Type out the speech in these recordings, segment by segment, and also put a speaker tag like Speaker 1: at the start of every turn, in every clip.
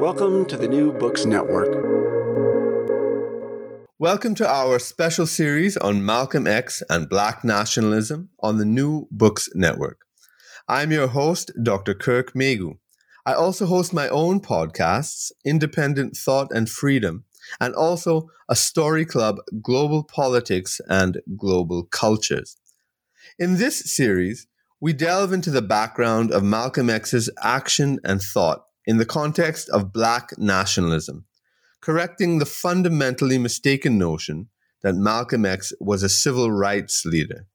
Speaker 1: Welcome to the New Books Network.
Speaker 2: Welcome to our special series on Malcolm X and Black nationalism on the New Books Network. I'm your host, Dr. Kirk Meighoo. I also host my own podcasts, Independent Thought and Freedom, and also a story club, Global Politics and Global Cultures. In this series, we delve into the background of Malcolm X's action and thought in the context of Black nationalism correcting the fundamentally mistaken notion that Malcolm X was a civil rights leader.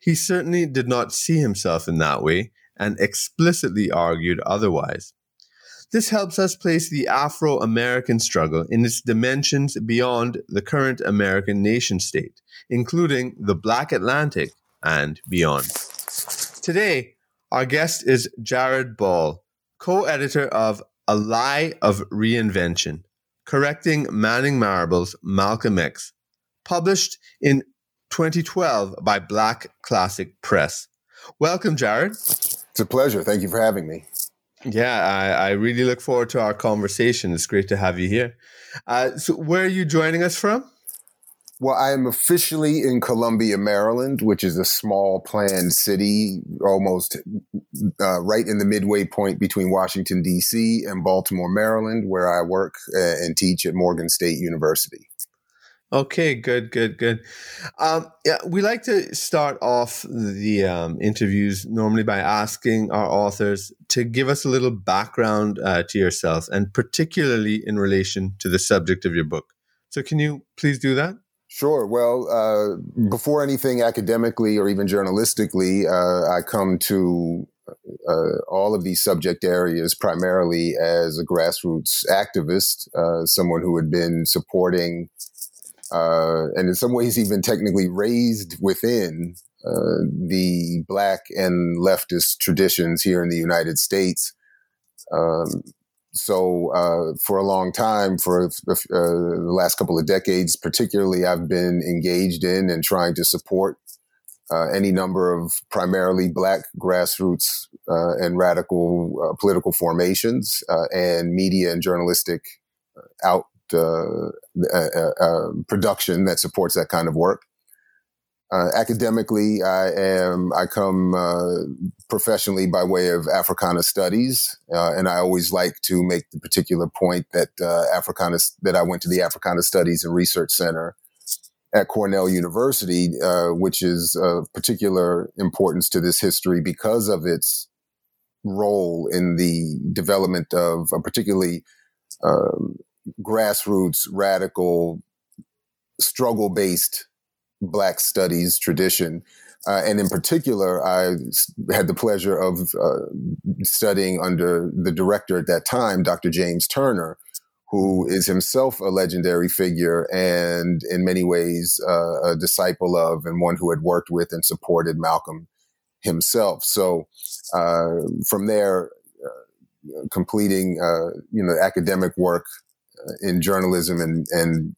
Speaker 2: He certainly did not see himself in that way and explicitly argued otherwise. This helps us place the Afro American struggle in its dimensions beyond the current American nation state, including the Black Atlantic and beyond. Today, our guest is Jared Ball, co editor of A Lie of Reinvention Correcting Manning Marable's Malcolm X, published in 2012 by Black Classic Press. Welcome, Jared.
Speaker 3: It's a pleasure. Thank you for having me.
Speaker 2: Yeah, I, I really look forward to our conversation. It's great to have you here. Uh, so, where are you joining us from?
Speaker 3: Well, I am officially in Columbia, Maryland, which is a small planned city, almost uh, right in the midway point between Washington, D.C. and Baltimore, Maryland, where I work uh, and teach at Morgan State University.
Speaker 2: Okay, good, good, good. Um, yeah, we like to start off the um, interviews normally by asking our authors to give us a little background uh, to yourself, and particularly in relation to the subject of your book. So, can you please do that?
Speaker 3: Sure. Well, uh, before anything academically or even journalistically, uh, I come to uh, all of these subject areas primarily as a grassroots activist, uh, someone who had been supporting uh, and in some ways even technically raised within uh, the black and leftist traditions here in the United States. Um, so uh, for a long time, for uh, the last couple of decades, particularly, I've been engaged in and trying to support uh, any number of primarily black grassroots uh, and radical uh, political formations uh, and media and journalistic out production that supports that kind of work. Uh, academically, I am I come uh, professionally by way of Africana studies, uh, and I always like to make the particular point that uh, Africana that I went to the Africana Studies and Research Center at Cornell University, uh, which is of particular importance to this history because of its role in the development of a particularly um, grassroots, radical, struggle based Black studies tradition. Uh, and in particular, I had the pleasure of uh, studying under the director at that time, Dr. James Turner, who is himself a legendary figure and in many ways uh, a disciple of and one who had worked with and supported Malcolm himself. So uh, from there, uh, completing uh, you know academic work in journalism and, and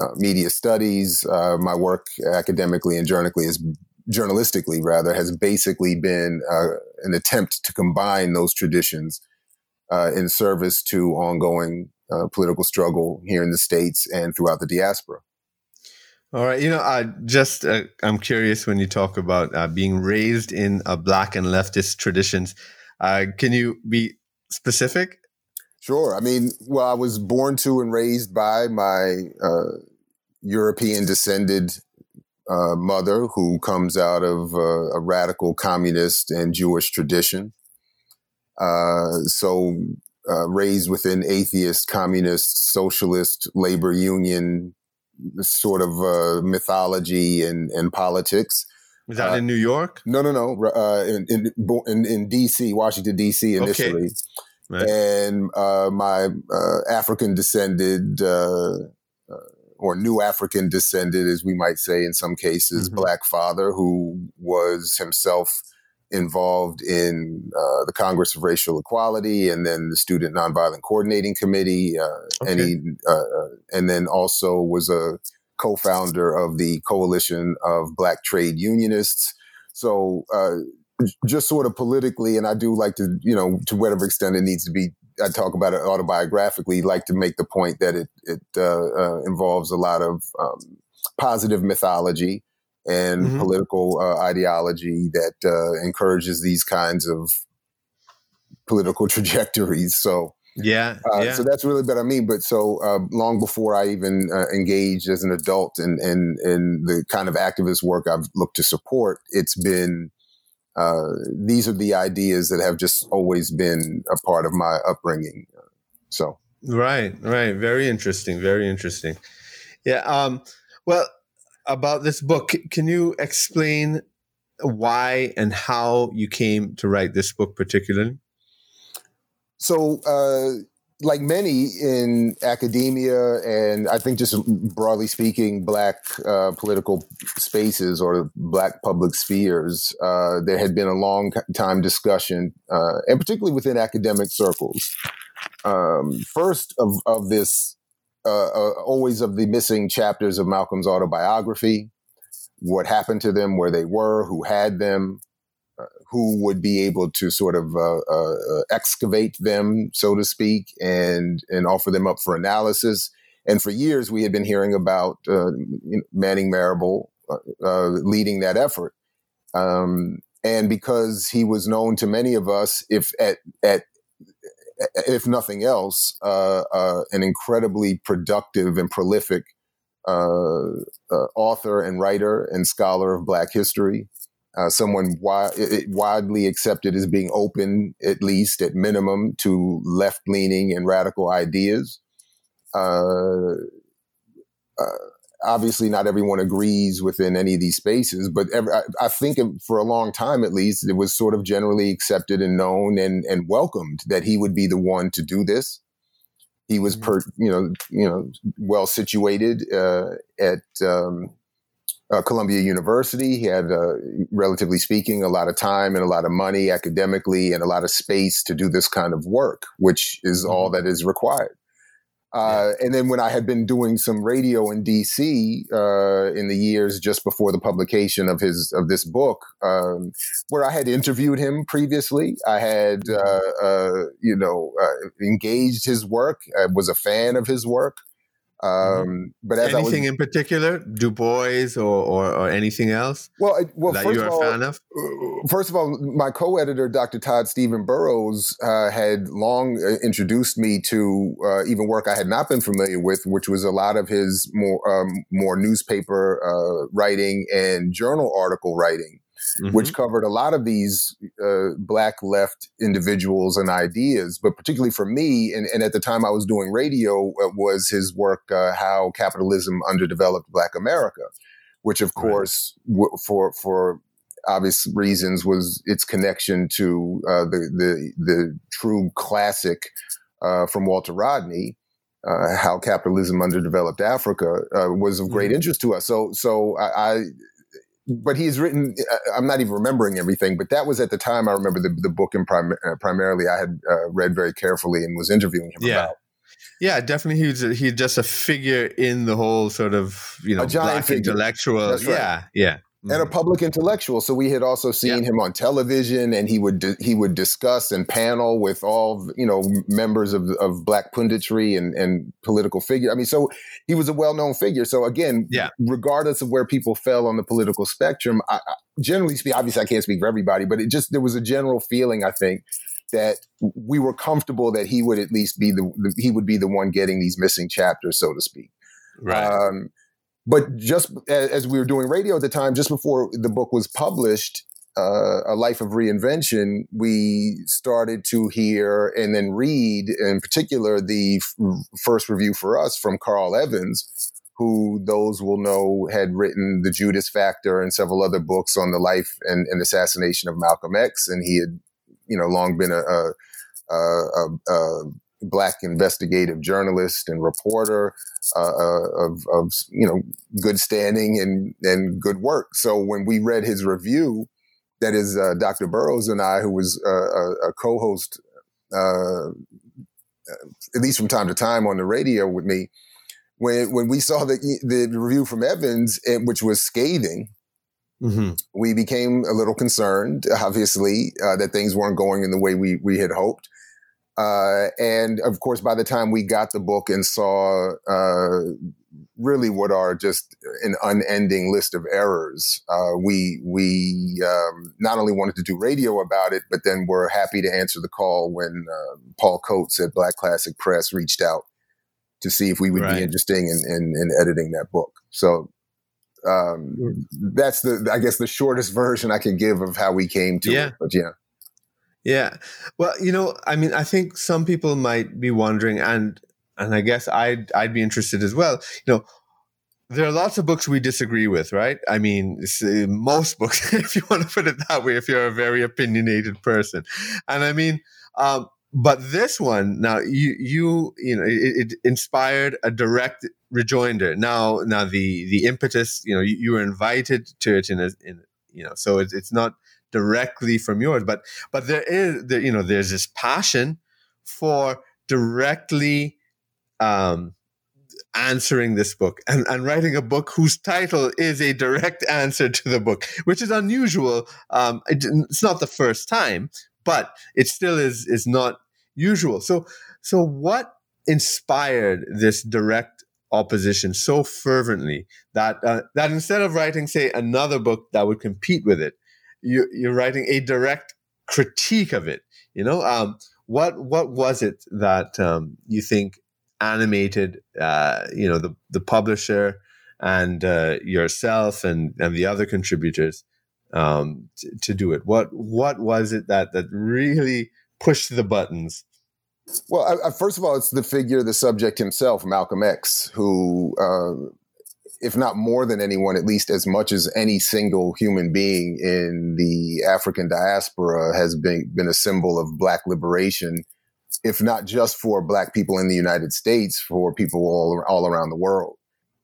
Speaker 3: uh, media studies. Uh, my work academically and journalistically is journalistically rather has basically been uh, an attempt to combine those traditions uh, in service to ongoing uh, political struggle here in the states and throughout the diaspora.
Speaker 2: All right, you know, I just I'm curious when you talk about being raised in black and leftist traditions. can you be specific?
Speaker 3: Sure. I mean, well, I was born to and raised by my uh, European descended uh, mother who comes out of uh, a radical communist and Jewish tradition. Uh, so, uh, raised within atheist, communist, socialist, labor union sort of uh, mythology and, and politics.
Speaker 2: Was that in New York?
Speaker 3: No, no, no. in, in, in, in D.C., Washington, D.C. initially. Okay. And uh, my uh, African descended uh, uh, or new African descended, as we might say in some cases, mm-hmm. black father who was himself involved in uh, the Congress of Racial Equality and then the Student Nonviolent Coordinating Committee, uh, okay. and, he, and then also was a co-founder of the Coalition of Black Trade Unionists. So just sort of politically, and I do like to, you know, to whatever extent it needs to be I talk about it autobiographically, like to make the point that it it uh, uh, involves a lot of um, positive mythology and mm-hmm. political uh, ideology that uh, encourages these kinds of political trajectories. So
Speaker 2: yeah, uh, yeah.
Speaker 3: So that's really what I mean. But so uh, long before I even uh, engaged as an adult in, in, in the kind of activist work I've looked to support, it's been uh, these are the ideas that have just always been a part of my upbringing. So
Speaker 2: right, right, very interesting, very interesting. Yeah. Um, well, about this book, can you explain why and how you came to write this book, particularly?
Speaker 3: So, uh, like many in academia, and I think just broadly speaking, black uh, political spaces or black public spheres, uh, there had been a long time discussion, uh, and particularly within academic circles. Um, first of, of this, uh, uh, always of the missing chapters of Malcolm's autobiography, what happened to them, where they were, who had them, who would be able to sort of uh, uh, uh, excavate them, so to speak, and and offer them up for analysis. And for years, we had been hearing about uh, Manning Marable uh, uh, leading that effort. Um, and because he was known to many of us, if at at if nothing else, an incredibly productive and prolific author and writer and scholar of Black history uh, someone wi- widely accepted as being open, at least at minimum, to left leaning and radical ideas. Uh, uh, obviously, not everyone agrees within any of these spaces, but every, I, I, think for a long time, at least, it was sort of generally accepted and known and, and welcomed that he would be the one to do this. He was, mm-hmm. per, you know, you know, well situated uh, at um, uh, Columbia University. He had, uh, relatively speaking, a lot of time and a lot of money academically and a lot of space to do this kind of work, which is mm-hmm. all that is required. Uh, and then when I had been doing some radio in DC uh, in the years just before the publication of his of this book, um, where I had interviewed him previously, I had mm-hmm. uh, uh, you know uh, engaged his work, I was a fan of his work.
Speaker 2: Mm-hmm. Um, but as anything was, in particular, Du Bois or, or, or anything else?
Speaker 3: Well, well,
Speaker 2: that
Speaker 3: first
Speaker 2: you're
Speaker 3: of
Speaker 2: all,
Speaker 3: a
Speaker 2: fan of.
Speaker 3: Uh, first of all, my co-editor, Dr. Todd Steven Burroughs, uh, had long uh, introduced me to uh, even work I had not been familiar with, which was a lot of his more um, more newspaper uh, writing and journal article writing mm-hmm. which covered a lot of these uh, black left individuals and ideas. But particularly for me, and, and at the time I was doing radio, uh, was his work, uh, How Capitalism Underdeveloped Black America, which of course, w- for, for obvious reasons, was its connection to uh, the, the, the true classic uh, from Walter Rodney. Uh, how capitalism underdeveloped Africa uh, was of great mm-hmm. interest to us. So, so I, I, but he's written. I'm not even remembering everything, but that was at the time. I remember the the book, and prim- uh, primarily I had uh, read very carefully and was interviewing him
Speaker 2: yeah.
Speaker 3: about.
Speaker 2: Yeah, definitely. He's a, he's just a figure in the whole sort of you know black figure. intellectual. Right. Yeah, yeah
Speaker 3: and a mm-hmm. public intellectual. So we had also seen yeah. him on television, and he would di- he would discuss and panel with all you know members of of black punditry and and political figure. I mean, so he was a well known figure. So again,
Speaker 2: yeah.
Speaker 3: regardless of where people fell on the political spectrum, I, I, generally speaking, obviously I can't speak for everybody, but it just there was a general feeling I think that we were comfortable that he would at least be the, the he would be the one getting these missing chapters, so to speak.
Speaker 2: Right. Um,
Speaker 3: but just as we were doing radio at the time, just before the book was published, uh, A Life of Reinvention, we started to hear and then read, in particular, the f- first review for us from Karl Evanzz, who those will know had written The Judas Factor and several other books on the life and, and assassination of Malcolm X. And he had, you know, long been a, a, a, a black investigative journalist and reporter uh, uh, of, of you know good standing and and good work. So when we read his review, that is uh, Dr. Burroughs and I, who was uh, a, a, co-host, uh, at least from time to time on the radio with me, when when we saw the the review from Evanzz, which was scathing. Mm-hmm. We became a little concerned, obviously, uh, that things weren't going in the way we we had hoped. Uh, and of course, by the time we got the book and saw uh, really what are just an unending list of errors, uh, we we um, not only wanted to do radio about it, but then were happy to answer the call when uh, Paul Coates at Black Classic Press reached out to see if we would right. be interesting in, in, in, editing that book. So um, that's the I guess the shortest version I can give of how we came to yeah. it. But yeah.
Speaker 2: Yeah. Well, you know, I mean, I think some people might be wondering, and and I guess I'd I'd be interested as well. You know, there are lots of books we disagree with, right? I mean, uh, most books, if you want to put it that way, if you're a very opinionated person, and I mean, um, but this one now, you you you know, it, it, inspired a direct rejoinder. Now, now the the impetus, you know, you, you were invited to it in a, in you know, so it's it's not directly from yours but but there is there, you know there's this passion for directly um answering this book and, and writing a book whose title is a direct answer to the book which is unusual. Um it, it's not the first time but it still is is not usual. So so what inspired this direct opposition so fervently that uh, that instead of writing say another book that would compete with it you, you're writing a direct critique of it. You know, um, what what was it that um, you think animated, uh, you know, the the publisher and uh, yourself and and the other contributors um, t- to do it? What what was it that that really pushed the buttons?
Speaker 3: Well, I, I, first of all, it's the figure, the subject himself, Malcolm X, who uh, if not more than anyone, at least as much as any single human being in the African diaspora has been, been a symbol of Black liberation, if not just for Black people in the United States, for people all, all around the world.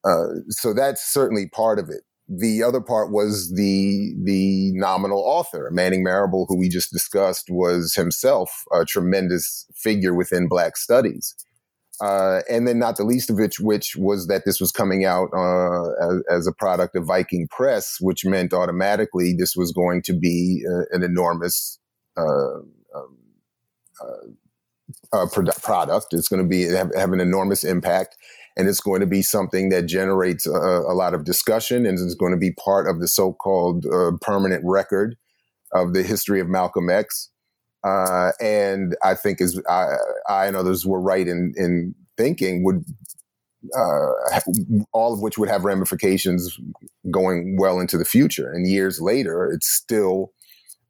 Speaker 3: Uh, so that's certainly part of it. The other part was the the nominal author, Manning Marable, who we just discussed, was himself a tremendous figure within Black studies. Uh, and then not the least of which, which was that this was coming out uh, as, as, a product of Viking Press, which meant automatically this was going to be uh, an enormous uh, um, uh, uh, product. It's going to be have, have, an enormous impact, and it's going to be something that generates a, a lot of discussion, and is going to be part of the so-called permanent record of the history of Malcolm X. Uh, and I think as I, I, and others were right in, in thinking would, uh, all of which would have ramifications going well into the future. And years later, it's still,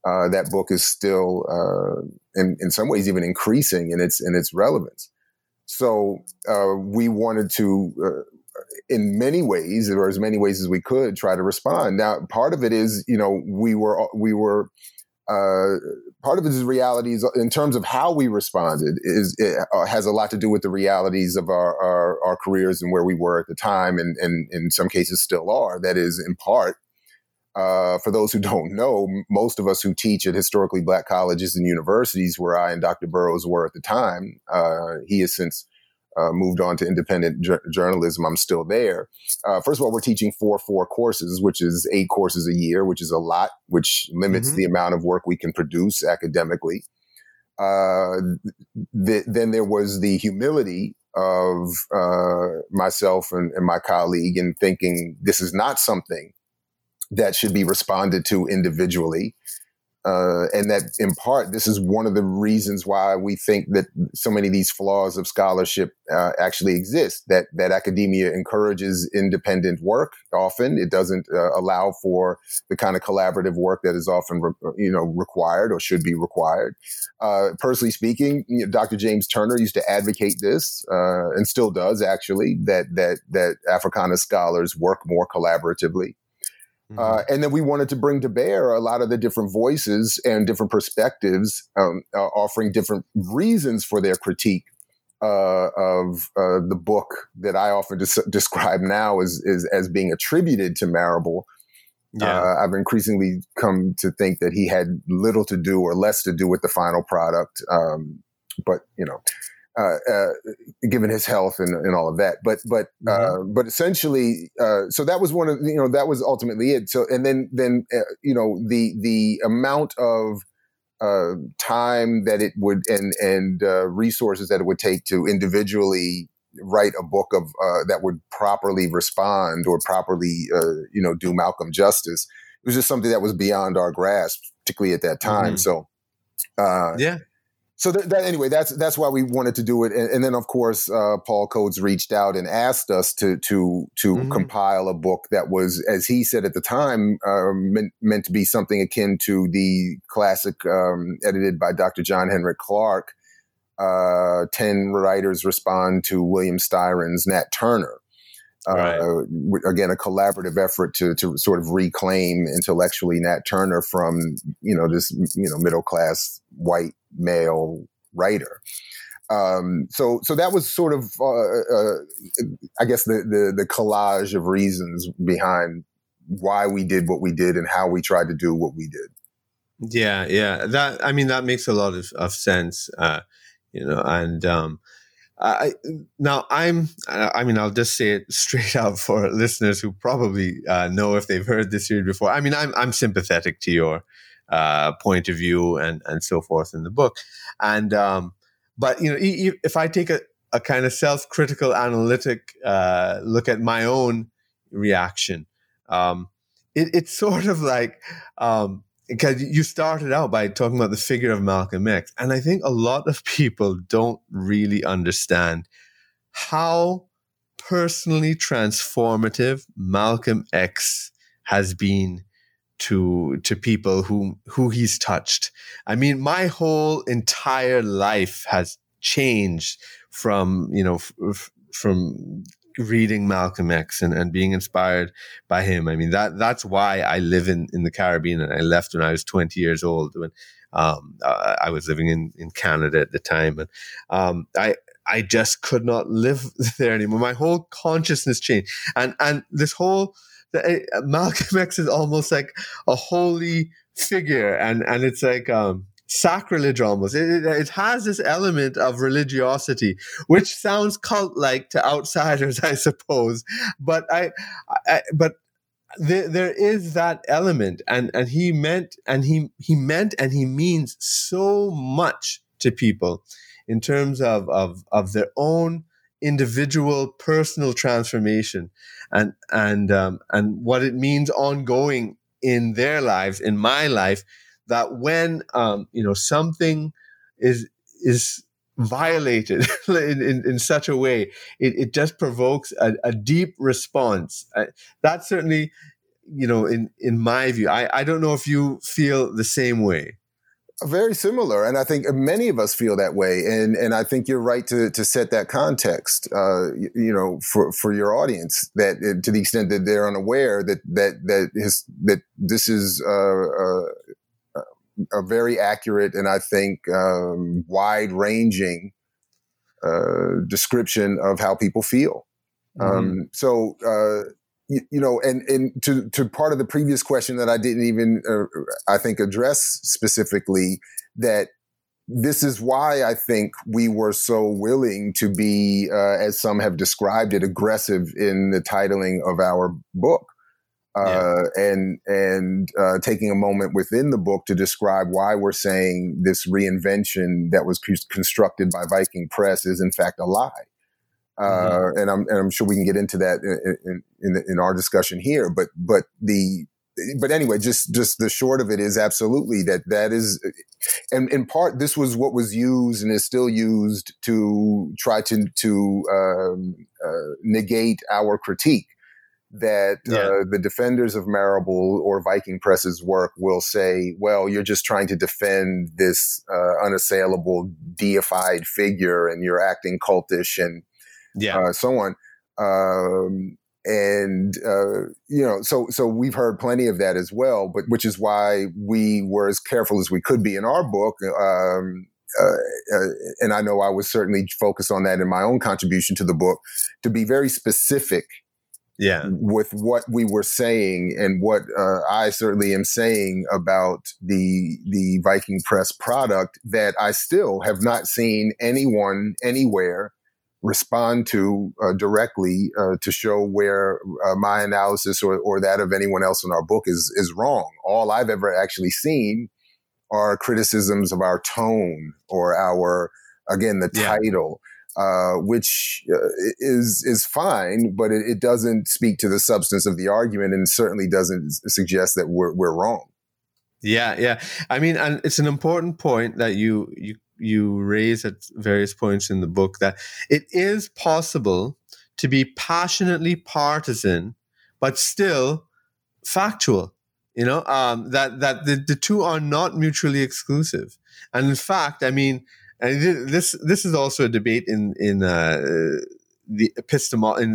Speaker 3: uh, that book is still, uh, in, in some ways, even increasing in its, in its relevance. So, uh, we wanted to, uh, in many ways, or as many ways as we could, try to respond. Now, part of it is, you know, we were, we were, uh, part of it is realities in terms of how we responded is it uh, has a lot to do with the realities of our, our, our careers and where we were at the time and, and in some cases still are. That is in part uh, for those who don't know most of us who teach at historically black colleges and universities where i and dr burroughs were at the time uh, he has since uh, moved on to independent ju- journalism. I'm still there. Uh, first of all, we're teaching four four courses, which is eight courses a year, which is a lot, which limits mm-hmm. the amount of work we can produce academically. Uh, th- then there was the humility of uh, myself and, and my colleague in thinking this is not something that should be responded to individually. Uh, and that in part, this is one of the reasons why we think that so many of these flaws of scholarship uh, actually exist. That that academia encourages independent work. Often, it doesn't uh, allow for the kind of collaborative work that is often, re- you know, required or should be required. Uh, personally speaking, you know, Dr. James Turner used to advocate this, uh, and still does actually. That that that Africana scholars work more collaboratively. Uh, mm-hmm. and then we wanted to bring to bear a lot of the different voices and different perspectives, um, uh, offering different reasons for their critique uh, of uh, the book that I often des- describe now as, as, as being attributed to Marable. Yeah. Uh, I've increasingly come to think that he had little to do or less to do with the final product. Um, but you know, uh, uh, given his health and, and all of that. But but uh, mm-hmm. but essentially, uh, so that was one of you know that was ultimately it. So and then then uh, you know the the amount of uh, time that it would and and uh, resources that it would take to individually write a book of uh, that would properly respond or properly uh, you know do Malcolm justice. It was just something that was beyond our grasp, particularly at that time. Mm-hmm. So
Speaker 2: uh, yeah,
Speaker 3: so that, that, anyway, that's that's why we wanted to do it, and, and then of course uh, Paul Coates reached out and asked us to to to mm-hmm. compile a book that was, as he said at the time, uh, meant, meant to be something akin to the classic um, edited by Dr. John Henrik Clarke. Uh, Ten writers respond to William Styron's Nat Turner. Uh, again, a collaborative effort to to sort of reclaim intellectually Nat Turner from you know this you know middle class white male writer. Um, so so that was sort of uh, uh, I guess the, the the collage of reasons behind why we did what we did and how we tried to do what we did.
Speaker 2: Yeah, yeah. That I mean that makes a lot of, of sense. Uh, you know, and um, I now I'm I mean I'll just say it straight out for listeners who probably uh, know if they've heard this series before. I mean I'm I'm sympathetic to your uh, point of view and and so forth in the book. And um, but you know, if I take a, a kind of self critical analytic uh, look at my own reaction, um, it, it's sort of like um, because you started out by talking about the figure of Malcolm X, and I think a lot of people don't really understand how personally transformative Malcolm X has been to to people who who he's touched. I mean, my whole entire life has changed from you know f- f- from reading Malcolm X and, and being inspired by him. I mean that that's why I live in, in the Caribbean and I left when I was 20 years old when um, uh, I was living in, in Canada at the time and um, I I just could not live there anymore. My whole consciousness changed and and this whole Eh, Malcolm X is almost like a holy figure, and and it's like um, sacrilege almost. It, it, has this element of religiosity, which sounds cult like to outsiders, I suppose. But I, I but there, there is that element, and and he meant and he he meant and he means so much to people in terms of of of their own individual personal transformation and and um, and what it means ongoing in their lives in my life that when um, you know something is is violated in, in, in, such a way it, it just provokes a, a deep response uh, that certainly you know in in my view I, I don't know if you feel the same way
Speaker 3: very similar, and I think many of us feel that way. And and I think you're right to to set that context. Uh, you, you, know, for for your audience, that uh, to the extent that they're unaware that that that his, that this is uh, uh, a very accurate and I think um, wide ranging uh, description of how people feel. Mm-hmm. Um, so uh, you, you, know, and and to to part of the previous question that I didn't even uh, I think address specifically that this is why I think we were so willing to be, uh, as some have described it, aggressive in the titling of our book. Uh, yeah. and and uh, taking a moment within the book to describe why we're saying this reinvention that was constructed by Viking Press is in fact a lie. Mm-hmm. Uh, and I'm and I'm sure we can get into that in, in, in our discussion here. But but the but anyway, just just the short of it is absolutely that that is, and in part this was what was used and is still used to try to to um, uh, negate our critique that yeah. uh, the defenders of Marable or Viking Press's work will say, well, you're just trying to defend this uh, unassailable deified figure and you're acting cultish and yeah. Uh, so on. Um, and uh, you know, so so we've heard plenty of that as well. But which is why we were as careful as we could be in our book. Um, uh, uh, and I know I was certainly focused on that in my own contribution to the book to be very specific.
Speaker 2: Yeah,
Speaker 3: with what we were saying and what uh, I certainly am saying about the the Viking Press product that I still have not seen anyone anywhere respond to uh, directly uh, to show where uh, my analysis or, or that of anyone else in our book is is wrong. All I've ever actually seen are criticisms of our tone or our again the yeah. title uh, which uh, is is fine, but it, it, doesn't speak to the substance of the argument, and certainly doesn't suggest that we're we're wrong.
Speaker 2: Yeah, yeah. I mean, and it's an important point that you you you raise at various points in the book that it is possible to be passionately partisan, but still factual. You know, um, that that the, the two are not mutually exclusive. And in fact, I mean, and this this is also a debate in in uh, the epistemol in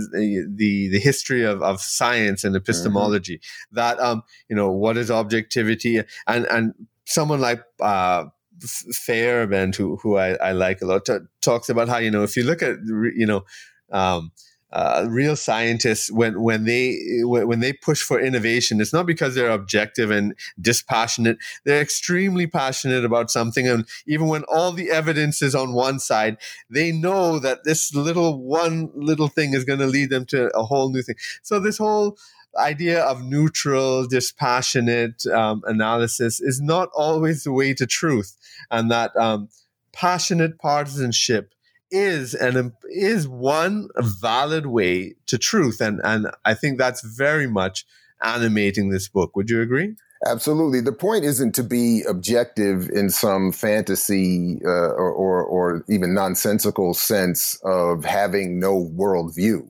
Speaker 2: the the history of, of science and epistemology mm-hmm. that um you know what is objectivity and and someone like uh Feyerabend who who I, I like a lot t- talks about how you know if you look at you know um uh, real scientists when when they when they push for innovation it's not because they're objective and dispassionate. They're extremely passionate about something and even when all the evidence is on one side they know that this little one little thing is going to lead them to a whole new thing. So this whole idea of neutral dispassionate um, analysis is not always the way to truth and that um, passionate partisanship is and is one valid way to truth and and I think that's very much animating this book would you agree
Speaker 3: Absolutely. The point isn't to be objective in some fantasy uh, or, or, or, even nonsensical sense of having no worldview.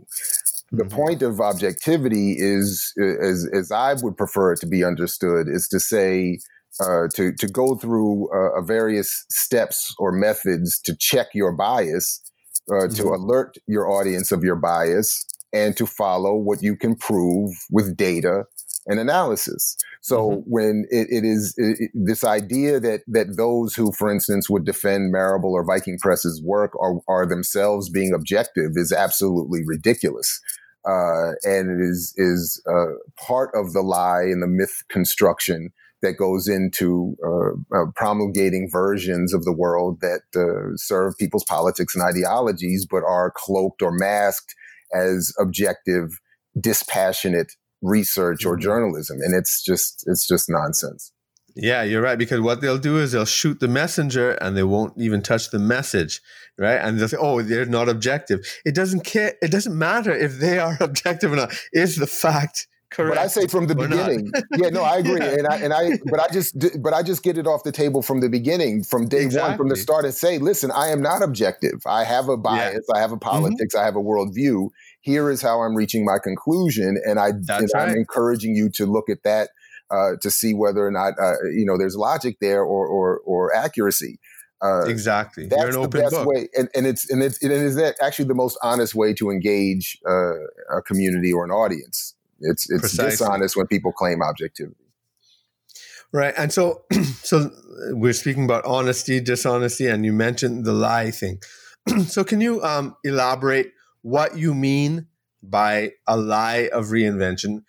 Speaker 3: The mm-hmm. point of objectivity is, as, as I would prefer it to be understood, is to say, uh, to to go through uh, various steps or methods to check your bias, uh, mm-hmm. to alert your audience of your bias, and to follow what you can prove with data and analysis. So mm-hmm. when it, it is it, this idea that that those who, for instance, would defend Marable or Viking Press's work are, are themselves being objective is absolutely ridiculous. Uh, and it is is uh, part of the lie and the myth construction that goes into uh, uh, promulgating versions of the world that uh, serve people's politics and ideologies, but are cloaked or masked as objective, dispassionate research or mm-hmm. journalism, and it's just it's just nonsense.
Speaker 2: Yeah, you're right. Because what they'll do is they'll shoot the messenger and they won't even touch the message, right? And they'll say, "Oh, they're not objective." It doesn't care. It doesn't matter if they are objective or not. It's the fact Correct.
Speaker 3: But I say from the beginning. yeah, no, I agree, yeah. and I and I, but I just, but I just get it off the table from the beginning, from day exactly. one, from the start, and say, listen, I am not objective. I have a bias. Yeah. I have a mm-hmm. politics. Mm-hmm. I have a worldview. Here is how I'm reaching my conclusion, and I, and right. I'm encouraging you to look at that uh, to see whether or not uh, you know there's logic there or or, or accuracy.
Speaker 2: Uh, exactly.
Speaker 3: That's the best book. way, and, and it's and it's it is that actually the most honest way to engage uh, a community or an audience. It's it's Precisely. dishonest when people claim objectivity.
Speaker 2: Right. And so so we're speaking about honesty, dishonesty, and you mentioned the lie thing. so can you um, elaborate what you mean by a lie of reinvention?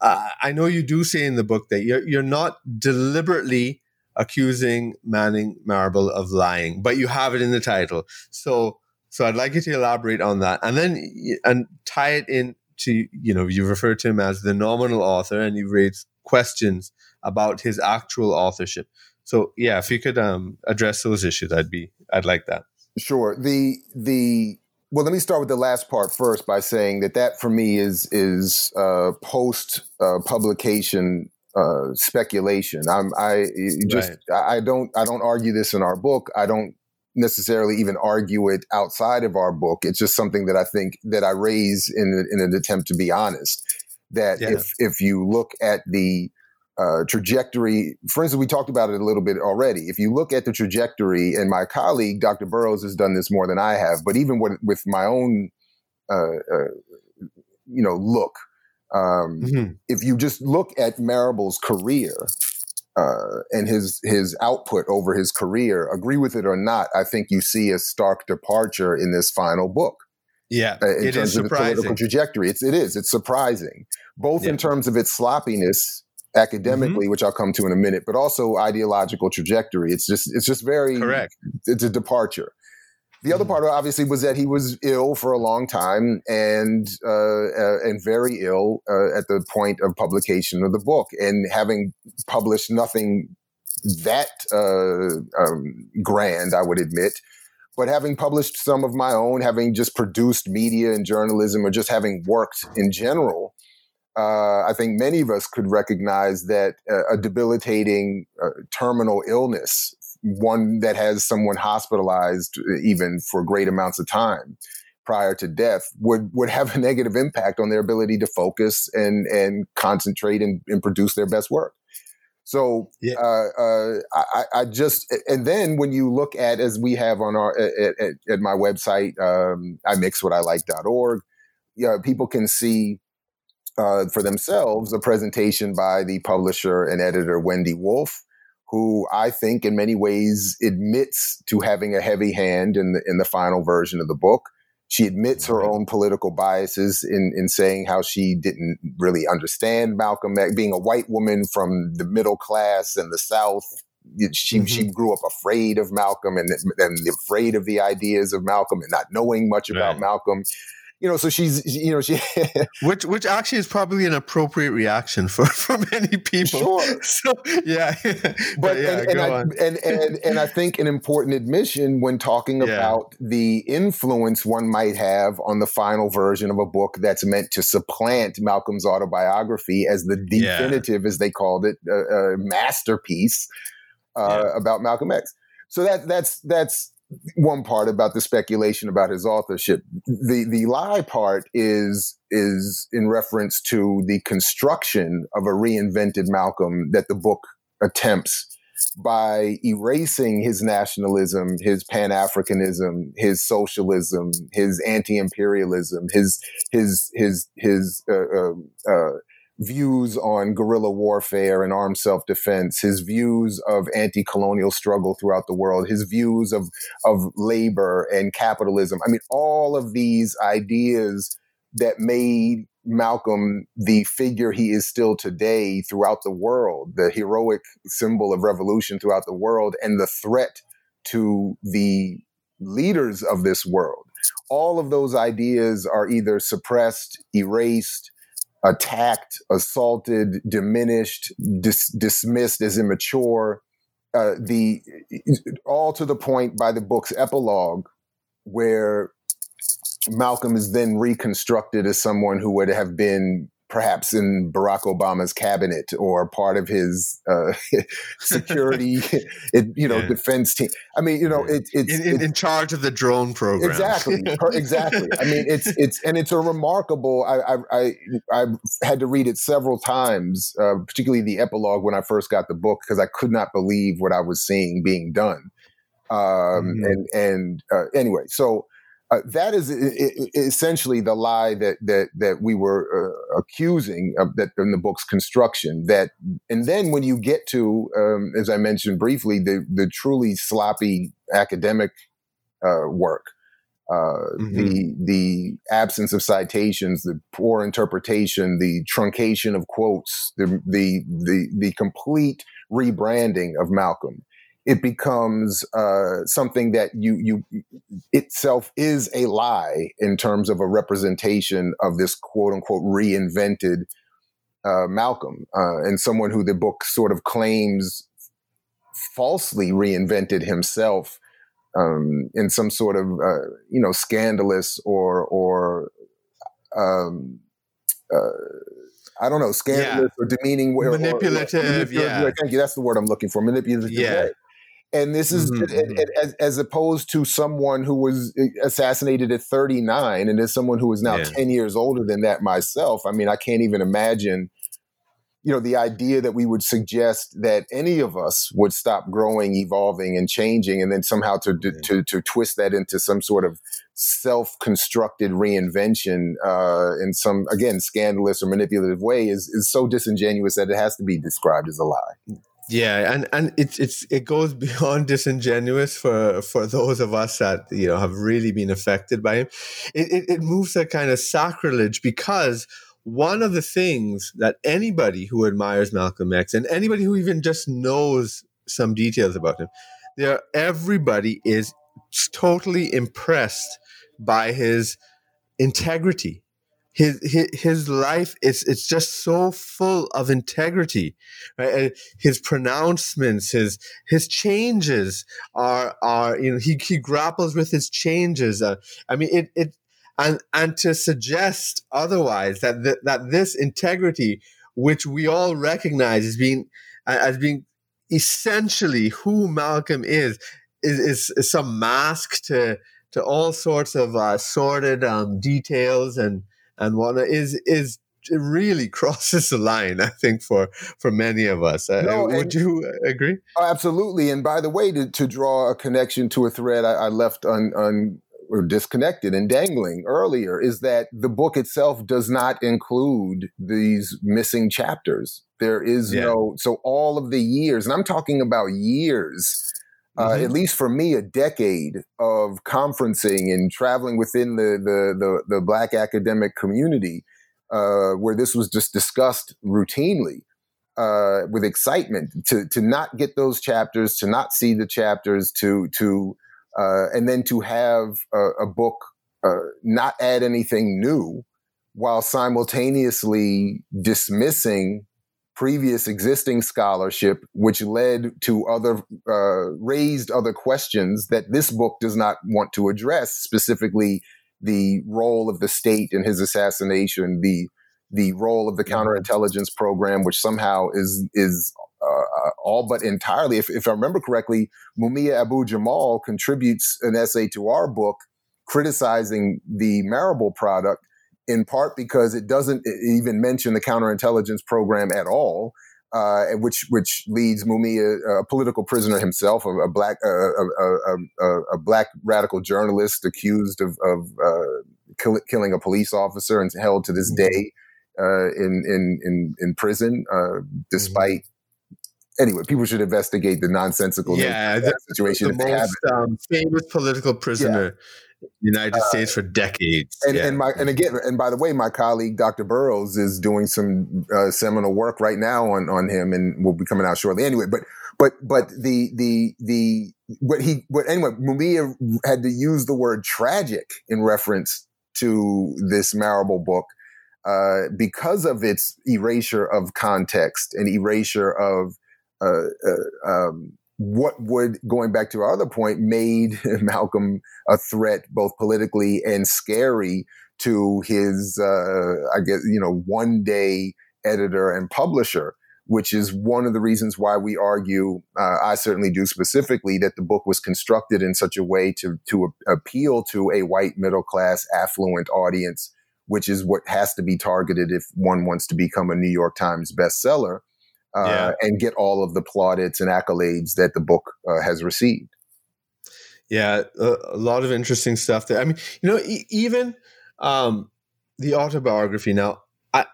Speaker 2: Uh, I know you do say in the book that you're you're not deliberately accusing Manning Marable of lying, but you have it in the title. So so I'd like you to elaborate on that, and then and tie it in to, you know, you refer to him as the nominal author and you raise questions about his actual authorship. So yeah, if you could um, address those issues, I'd be, I'd like that.
Speaker 3: Sure. The, the, well, let me start with the last part first by saying that that for me is, is uh, post uh, publication uh, speculation. I'm, I just, right. I don't, I don't argue this in our book. I don't necessarily even argue it outside of our book. It's just something that I think that I raise in, in an attempt to be honest. That yeah. if if you look at the uh, trajectory, for instance, we talked about it a little bit already. If you look at the trajectory, and my colleague Dr. Burroughs has done this more than I have, but even with, with my own, uh, uh, you know, look, um, mm-hmm. if you just look at Marable's career, uh, and his his output over his career, agree with it or not, I think you see a stark departure in this final book.
Speaker 2: Yeah,
Speaker 3: uh, in terms of its political trajectory. It's it is. It's surprising, both yeah. in terms of its sloppiness academically, mm-hmm. which I'll come to in a minute, but also ideological trajectory. It's just it's just very
Speaker 2: correct.
Speaker 3: It's a departure. The other part, obviously, was that he was ill for a long time and uh, uh, and very ill uh, at the point of publication of the book, and having published nothing that uh, um, grand, I would admit. But having published some of my own, having just produced media and journalism, or just having worked in general, uh, I think many of us could recognize that a debilitating terminal illness, one that has someone hospitalized uh, even for great amounts of time prior to death, would would have a negative impact on their ability to focus and and concentrate and, and produce their best work. So yeah. uh, uh, I, I, just and then when you look at as we have on our at, at, at my website, um, I mix what I like.org, yeah, people can see uh, for themselves a presentation by the publisher and editor Wendy Wolf, who I think in many ways admits to having a heavy hand in the in the final version of the book. She admits her own political biases in, in saying how she didn't really understand Malcolm X, being a white woman from the middle class and the South. She, mm-hmm. she grew up afraid of Malcolm and, and afraid of the ideas of Malcolm and not knowing much about right. Malcolm you know, so she's, you know, she,
Speaker 2: which, which actually is probably an appropriate reaction for, for many people. Sure. So, yeah.
Speaker 3: but, but yeah, and, and, I, and, and, and, I think an important admission when talking yeah. about the influence one might have on the final version of a book that's meant to supplant Malcolm's autobiography as the definitive, yeah. as they called it, uh, uh, masterpiece uh, about Malcolm X. So that that's that's one part about the speculation about his authorship. The the lie part is is in reference to the construction of a reinvented Malcolm that the book attempts by erasing his nationalism, his pan Africanism, his socialism, his anti imperialism, his his his his uh, uh, uh, views on guerrilla warfare and armed self-defense, his views of anti-colonial struggle throughout the world, his views of of labor and capitalism. I mean, all of these ideas that made Malcolm the figure he is still today throughout the world, the heroic symbol of revolution throughout the world, and the threat to the leaders of this world. All of those ideas are either suppressed, erased, attacked, assaulted, diminished, dis- dismissed as immature. Uh, the all to the point by the book's epilogue, where Malcolm is then reconstructed as someone who would have been perhaps in Barack Obama's cabinet or part of his uh, security, it, you know, yeah. defense team. I mean, you know, it, it's,
Speaker 2: in, in, in, charge of the drone program.
Speaker 3: Exactly, exactly. I mean, it's it's and it's a remarkable. I I I, I had to read it several times, uh, particularly the epilogue when I first got the book because I could not believe what I was seeing being done. Um, mm-hmm. And and uh, anyway, so uh, that is essentially the lie that that that we were uh, accusing of that in the book's construction. That and then when you get to, um, as I mentioned briefly, the the truly sloppy academic uh, work, uh, mm-hmm. the the absence of citations, the poor interpretation, the truncation of quotes, the the the, the complete rebranding of Malcolm it becomes uh, something that you you itself is a lie in terms of a representation of this quote unquote reinvented uh, Malcolm uh, and someone who the book sort of claims falsely reinvented himself um, in some sort of uh, you know scandalous or or um, uh, I don't know, scandalous yeah. or demeaning way.
Speaker 2: Manipulative, or, or, manipulative yeah.
Speaker 3: Thank you. That's the word I'm looking for. Manipulative. Yeah. Way. And this is mm-hmm. mm-hmm. as, as, opposed to someone who was eh, assassinated at 39 and as someone who is now yeah. 10 years older than that myself. I mean, I can't even imagine, you know, the idea that we would suggest that any of us would stop growing, evolving and changing and then somehow to, to, to, to twist that into some sort of self-constructed reinvention uh, in some, again, scandalous or manipulative way is, is so disingenuous that it has to be described as a lie.
Speaker 2: Yeah, and and it's it's it goes beyond disingenuous for for those of us that you know have really been affected by him. It it, it moves a kind of sacrilege because one of the things that anybody who admires Malcolm X and anybody who even just knows some details about him, there everybody is totally impressed by his integrity his, his his life is it's just so full of integrity right? His pronouncements his his changes are are you know he, he grapples with his changes uh, i mean it it and and to suggest otherwise that th- that this integrity which we all recognize as being as being essentially who malcolm is is, is, is some mask to to all sorts of uh, sordid um, details and and whatnot is is it really crosses the line. I think for for many of us. Uh, no, would you agree?
Speaker 3: Oh, absolutely. And by the way, to, to draw a connection to a thread I, I left on on or disconnected and dangling earlier is that the book itself does not include these missing chapters. There is yeah. no so all of the years, and I'm talking about years uh, mm-hmm. at least for me, a decade of conferencing and traveling within the the the, the black academic community, uh, where this was just discussed routinely uh, with excitement. To to not get those chapters, to not see the chapters, to to uh, and then to have a, a book uh, not add anything new, while simultaneously dismissing previous existing scholarship, which led to other, uh, raised other questions that this book does not want to address, specifically the role of the state in his assassination, the the role of the counterintelligence program, which somehow is is uh, all but entirely, if, if I remember correctly, Mumia Abu Jamal contributes an essay to our book criticizing the Marable product in part because it doesn't even mention the counterintelligence program at all. Uh, which which leads Mumia, a political prisoner himself, a, a black a, a, a, black radical journalist accused of, of uh, kill, killing a police officer and held to this mm-hmm. day uh, in in in in prison, uh, mm-hmm. despite. Anyway, people should investigate the nonsensical
Speaker 2: yeah, the, situation. The most um, famous political prisoner yeah United uh, States for decades.
Speaker 3: And, yeah. and, my and again and by the way, my colleague Dr. Burroughs is doing some uh, seminal work right now on on him, and will be coming out shortly. Anyway, but but but the the the what he what anyway, Mumia had to use the word tragic in reference to this Marable book uh, because of its erasure of context and erasure of uh, uh um, what would, going back to our other point, made Malcolm a threat both politically and scary to his, uh, I guess, you know, one day editor and publisher, which is one of the reasons why we argue, uh, I certainly do specifically, that the book was constructed in such a way to, to appeal to a white middle class affluent audience, which is what has to be targeted if one wants to become a New York Times bestseller uh, yeah. and get all of the plaudits and accolades that the book uh, has received.
Speaker 2: Yeah, a, a, lot of interesting stuff there. I mean, you know, e- even um, the autobiography. Now, I,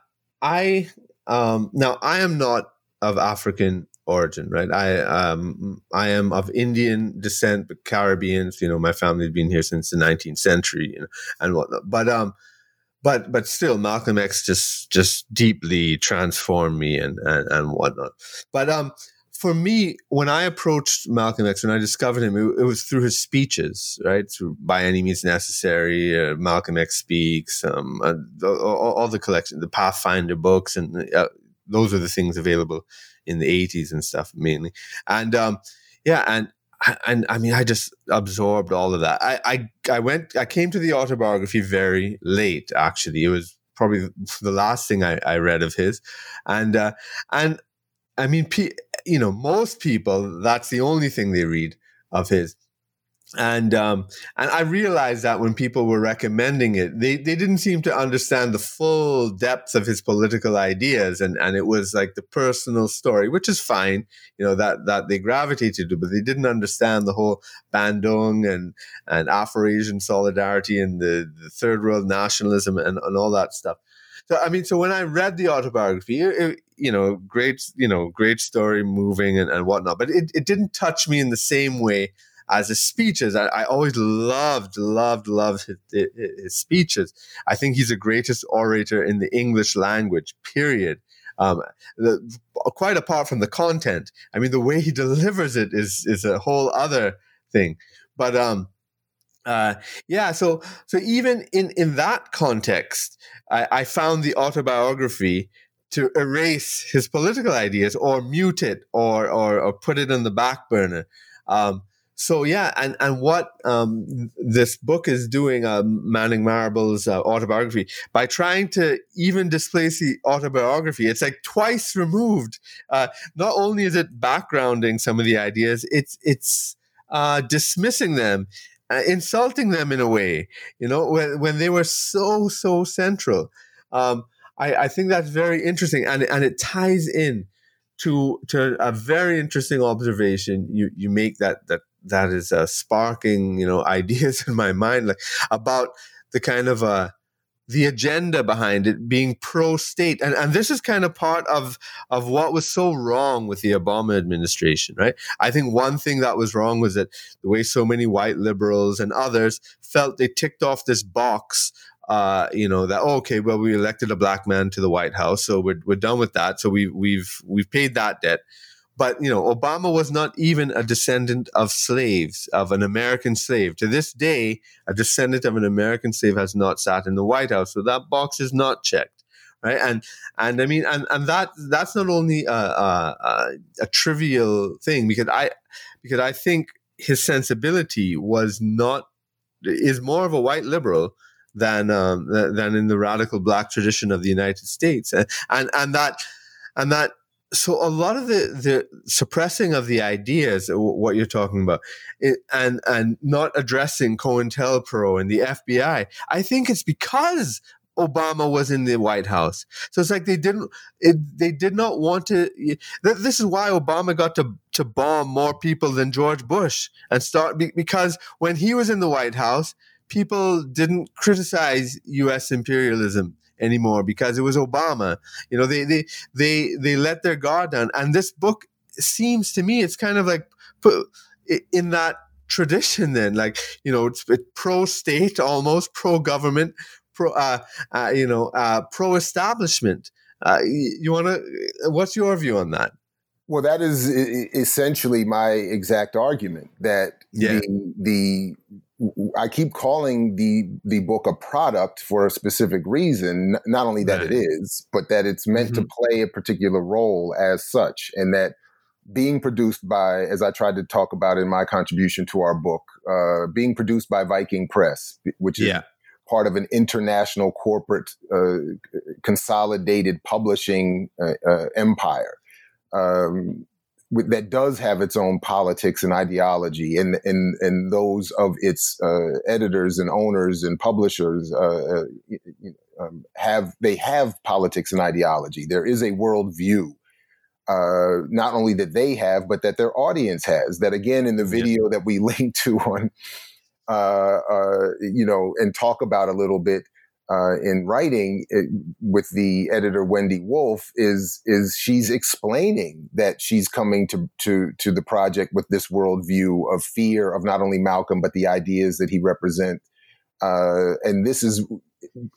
Speaker 2: I, um, now I am not of African origin, right? I, um, I am of Indian descent, but Caribbeans. You know, my family has been here since the 19th century, you know, and whatnot. But um, but but still malcolm x just just deeply transformed me and and, and whatnot. But um for me when i approached malcolm x when i discovered him it, it was through his speeches right? Through by any means necessary uh, malcolm x speaks um uh, all, all, the collection the pathfinder books and uh, those are the things available in the 80s and stuff mainly. And um yeah and and I mean, I just absorbed all of that. I, I, I went, I came to the autobiography very late. Actually, it was probably the last thing I, I read of his, and uh, and I mean, you know, most people that's the only thing they read of his and um, and I realized that when people were recommending it, they, they didn't seem to understand the full depth of his political ideas, and, and it was like the personal story, which is fine, you know that that they gravitated to, but they didn't understand the whole Bandung and and Afro-Asian solidarity and the, the third world nationalism and, and all that stuff. So I mean, so when I read the autobiography, it, you know, great, you know, great story, moving and, and whatnot, but it, it didn't touch me in the same way as his speeches. I, I always loved, loved, loved his, his, speeches. I think he's the greatest orator in the English language, period. Um, the, quite apart from the content, I mean, the way he delivers it is, is a whole other thing. But, um, Uh, yeah, so so even in in that context, I, I found the autobiography to erase his political ideas or mute it or or, or put it on the back burner. Um, so yeah, and and what um, this book is doing, uh, Manning Marable's uh, autobiography, by trying to even displace the autobiography, it's like twice removed. Uh, not only is it backgrounding some of the ideas, it's it's uh, dismissing them, uh, insulting them in a way. You know, when when they were so so central. Um, I, I think that's very interesting, and and it ties in to to a very interesting observation you you make that that that is uh, sparking you know ideas in my mind like about the kind of uh the agenda behind it being pro state and and this is kind of part of of what was so wrong with the Obama administration right i think one thing that was wrong was that the way so many white liberals and others felt they ticked off this box uh, you know that oh, okay, well we elected a black man to the White House, so we're we're done with that. So we we've we've paid that debt. But you know, Obama was not even a descendant of slaves, of an American slave. To this day, a descendant of an American slave has not sat in the White House, so that box is not checked, right? And and I mean, and and that that's not only a, a, a trivial thing because I because I think his sensibility was not is more of a white liberal than um, than in the radical black tradition of the United States, and and, and that and that so a lot of the the suppressing of the ideas uh, what you're talking about and and not addressing COINTELPRO and the FBI I think it's because Obama was in the White House so it's like they didn't it, they did not want to this is why Obama got to to bomb more people than George Bush and start because when he was in the White House people didn't criticize U.S. imperialism anymore because it was Obama. You know, they they they they let their guard down. And this book seems to me it's kind of like put in that tradition. Then, like you know, it's, it's pro state, almost pro government, pro uh, uh, you know, uh, pro establishment. Uh, you want to? What's your view on that?
Speaker 3: Well, that is essentially my exact argument that yeah. the the I keep calling the the book a product for a specific reason. Not only that right. it is, but that it's meant mm-hmm. to play a particular role as such, and that being produced by, as I tried to talk about in my contribution to our book, uh, being produced by Viking Press, which is yeah. part of an international corporate uh, consolidated publishing uh, uh empire. Um, that does have its own politics and ideology, and and and those of its uh, editors and owners and publishers uh, uh um, have they have politics and ideology. There is a worldview, uh, not only that they have, but that their audience has. That again, in the video yeah. that we link to on, uh, uh, you know, and talk about a little bit uh, in writing it, with the editor Wendy Wolf is is she's explaining that she's coming to to to the project with this worldview of fear of not only Malcolm but the ideas that he represent, uh, and this is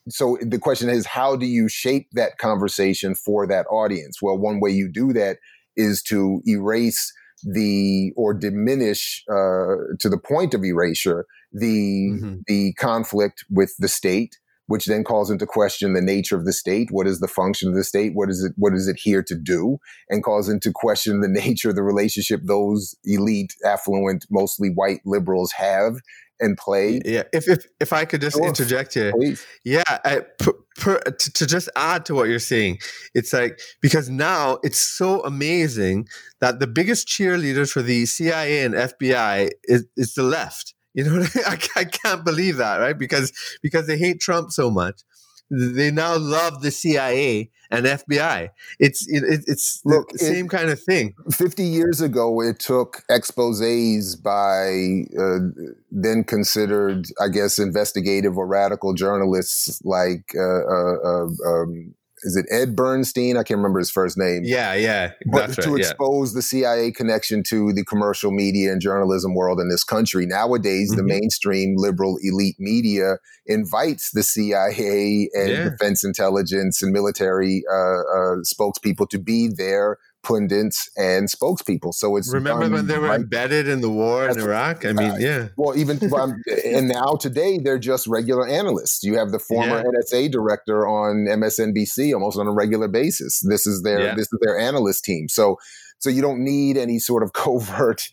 Speaker 3: so the question is how do you shape that conversation for that audience? Well, one way you do that is to erase the or diminish uh, to the point of erasure the mm-hmm. the conflict with the state which then calls into question the nature of the state. What is the function of the state? What is it? What is it here to do? And calls into question the nature of the relationship those elite, affluent, mostly white liberals have and play.
Speaker 2: Yeah, if if if I could just sure. interject here, Please. yeah, I, per, per, to, to, just add to what you're saying, it's like because now it's so amazing that the biggest cheerleaders for the CIA and FBI is is the left. You know, I, I can't believe that, right? Because because they hate Trump so much, they now love the CIA and FBI. It's it, it's Look, the same it, kind of thing.
Speaker 3: Fifty years ago, it took exposés by uh, then considered, I guess, investigative or radical journalists like uh, uh, uh um, is it Ed Bernstein? I can't remember his first name.
Speaker 2: Yeah, yeah.
Speaker 3: But to right, expose yeah. the CIA connection to the commercial media and journalism world in this country. Nowadays, mm-hmm. the mainstream liberal elite media invites the CIA and yeah. defense intelligence and military uh, uh, spokespeople to be their pundits and spokespeople. So it's
Speaker 2: remember when they were embedded in the war in Iraq. I mean, uh, yeah.
Speaker 3: Well, even and now today they're just regular analysts. You have the former yeah. NSA director on MSNBC almost on a regular basis. This is their yeah. this is their analyst team. So so you don't need any sort of covert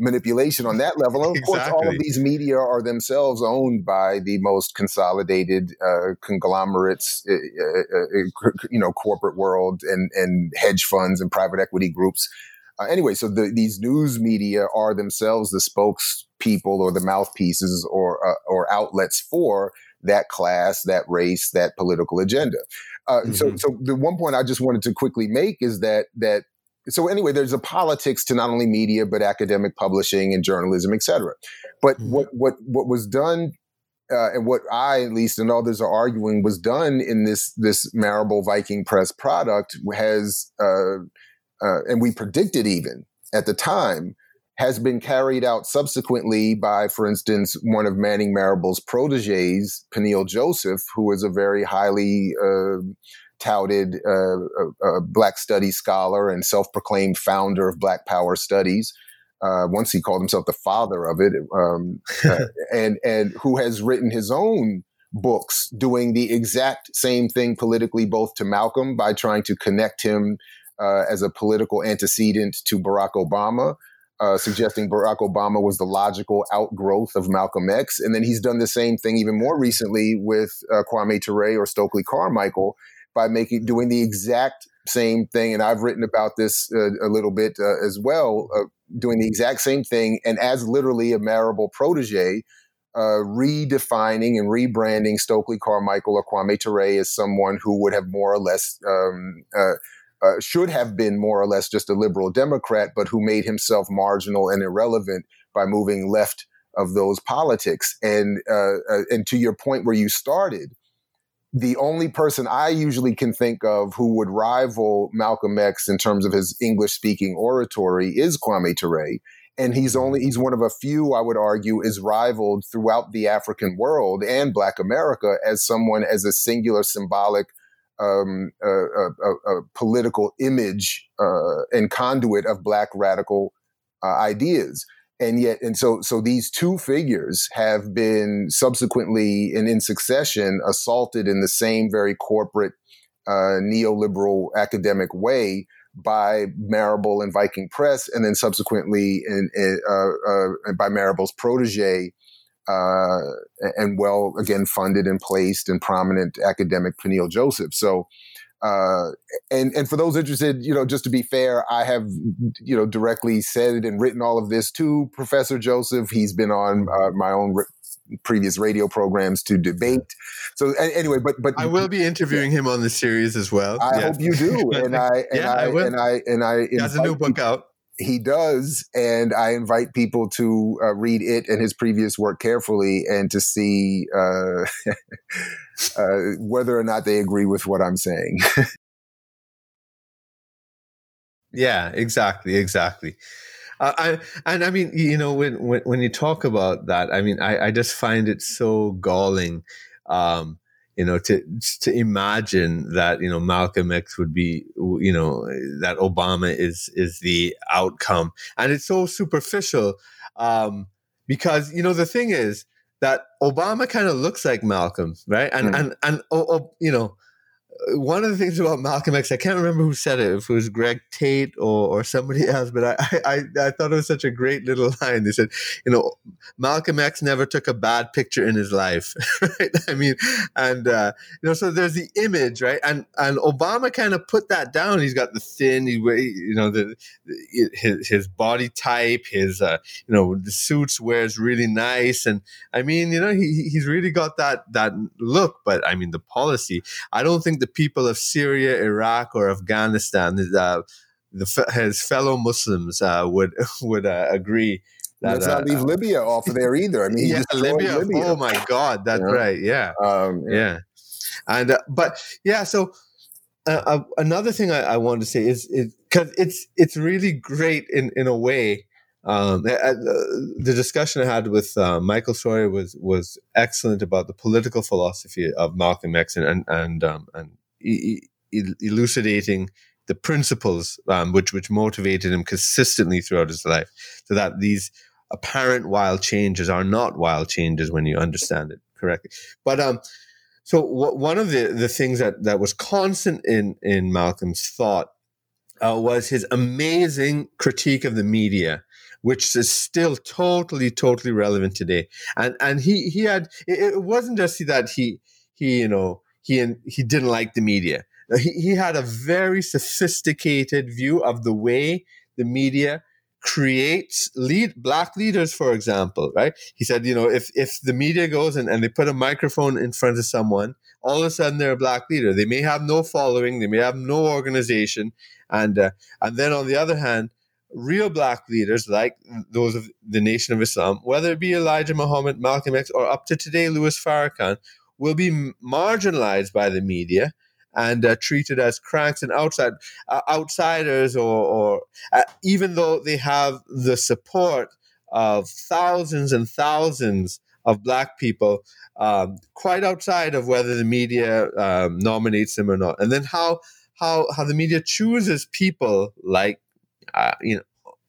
Speaker 3: manipulation on that level. And of exactly. course, all of these media are themselves owned by the most consolidated uh, conglomerates, uh, uh, uh you know, corporate world and, and hedge funds and private equity groups. Uh, anyway, so the, these news media are themselves the spokespeople or the mouthpieces or uh, or outlets for that class, that race, that political agenda. Mm-hmm. So, so the one point I just wanted to quickly make is that that so anyway, there's a politics to not only media but academic publishing and journalism, et cetera. But mm-hmm. what what what was done, uh, and what I at least and others are arguing was done in this this Marable Viking Press product has, uh, uh, and we predicted even at the time, has been carried out subsequently by, for instance, one of Manning Marable's proteges, Peniel Joseph, who is a very highly uh, touted uh, uh, Black Studies scholar and self proclaimed founder of Black Power Studies. Uh, once he called himself the father of it, um, uh, and and who has written his own books doing the exact same thing politically, both to Malcolm by trying to connect him uh, as a political antecedent to Barack Obama. Uh, suggesting Barack Obama was the logical outgrowth of Malcolm X. And then he's done the same thing even more recently with uh, Kwame Ture or Stokely Carmichael, by making doing the exact same thing. And I've written about this uh, a little bit uh, as well, uh, doing the exact same thing, and as literally a Marable protege. Uh, redefining and rebranding Stokely Carmichael or Kwame Ture as someone who would have more or less um, uh, uh, should have been more or less just a liberal Democrat, but who made himself marginal and irrelevant by moving left of those politics. And and to your point where you started, the only person I usually can think of who would rival Malcolm X in terms of his English speaking oratory is Kwame Ture. And he's only, he's one of a few, I would argue, is rivaled throughout the African world and Black America as someone as a singular symbolic um, political image uh, and conduit of Black radical uh, ideas and yet and so so these two figures have been subsequently and in succession assaulted in the same very corporate uh, neoliberal academic way by Marable and Viking Press, and then subsequently in, in uh, uh, by Marable's protege, uh, and well again funded and placed and prominent academic Peniel Joseph. So uh, and and for those interested, you know, just to be fair, I have you know directly said and written all of this to Professor Joseph. He's been on uh, my own re- previous radio programs to debate. So anyway, but but
Speaker 2: I will be interviewing him on the series as well.
Speaker 3: I hope you do, and I and yeah, I, I and I and I
Speaker 2: he has a new book out
Speaker 3: he does, and I invite people to uh, read it and his previous work carefully, and to see uh, uh, whether or not they agree with what I'm saying.
Speaker 2: yeah, exactly, exactly. Uh, I, and I mean, you know, when, when when you talk about that, I mean, I, I just find it so galling. Um, you know, to to imagine that you know Malcolm X would be, you know, that Obama is is the outcome, and it's so superficial, um, because you know the thing is that Obama kind of looks like Malcolm, right? And mm. and and oh, oh, you know, one of the things about Malcolm X, I can't remember who said it, if it was Greg Tate or, or somebody else, but I, I, I thought it was such a great little line. They said, you know, Malcolm X never took a bad picture in his life, right? I mean, and, uh, you know, so there's the image, right? And, and Obama kind of put that down. He's got the thin, he, you know, the, his, his body type, his, uh, you know, the suits wears really nice. And I mean, you know, he, he's really got that, that look, but I mean, the policy, I don't think the people of Syria, Iraq, or Afghanistan, uh, the, his fellow Muslims uh, would would uh, agree.
Speaker 3: That, Let's not uh, leave Libya off of there either. I mean,
Speaker 2: yeah, Libya, Libya, Oh my God, that's right. Yeah, um, yeah. yeah. and uh, but yeah. So uh, another thing I, I wanted to say is because it's it's really great in in a way um, the discussion I had with uh, Michael Sawyer was was excellent about the political philosophy of Malcolm X and and and, um, and elucidating the principles um, which which motivated him consistently throughout his life, so that these apparent wild changes are not wild changes when you understand it correctly. But um, so w- one of the the things that that was constant in in Malcolm's thought uh, was his amazing critique of the media which is still totally, totally relevant today. And and he he had it, it wasn't just that he he you know he he didn't like the media. He he had a very sophisticated view of the way the media creates lead black leaders for example right he said you know if if the media goes and, and they put a microphone in front of someone all of a sudden they're a black leader they may have no following they may have no organization and uh, and then on the other hand real black leaders like those of the Nation of Islam, whether it be Elijah Muhammad, Malcolm X, or up to today Louis Farrakhan, will be marginalized by the media and uh, treated as cranks and outside uh, outsiders, or, or uh, even though they have the support of thousands and thousands of black people, um, quite outside of whether the media um, nominates them or not, and then how how how the media chooses people like uh, you know,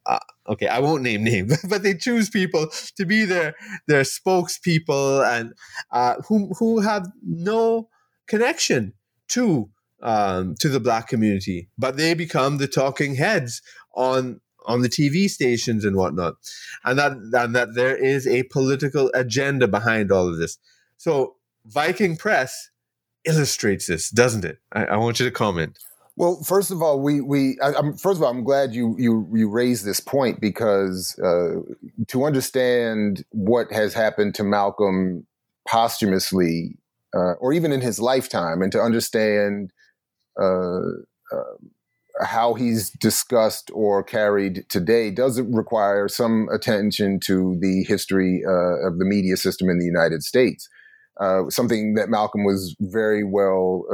Speaker 2: uh, okay, I won't name names, but they choose people to be their their spokespeople and uh, who who have no connection to um, to the black community, but they become the talking heads on on the TV stations and whatnot, and that and that there is a political agenda behind all of this. So Viking Press illustrates this, doesn't it? I, I want you to comment.
Speaker 3: Well, first of all, we we I, am first of all, I'm glad you you you raised this point because uh, to understand what has happened to Malcolm posthumously, uh, or even in his lifetime, and to understand uh, uh how he's discussed or carried today, does require some attention to the history uh, of the media system in the United States. Uh, something that Malcolm was very well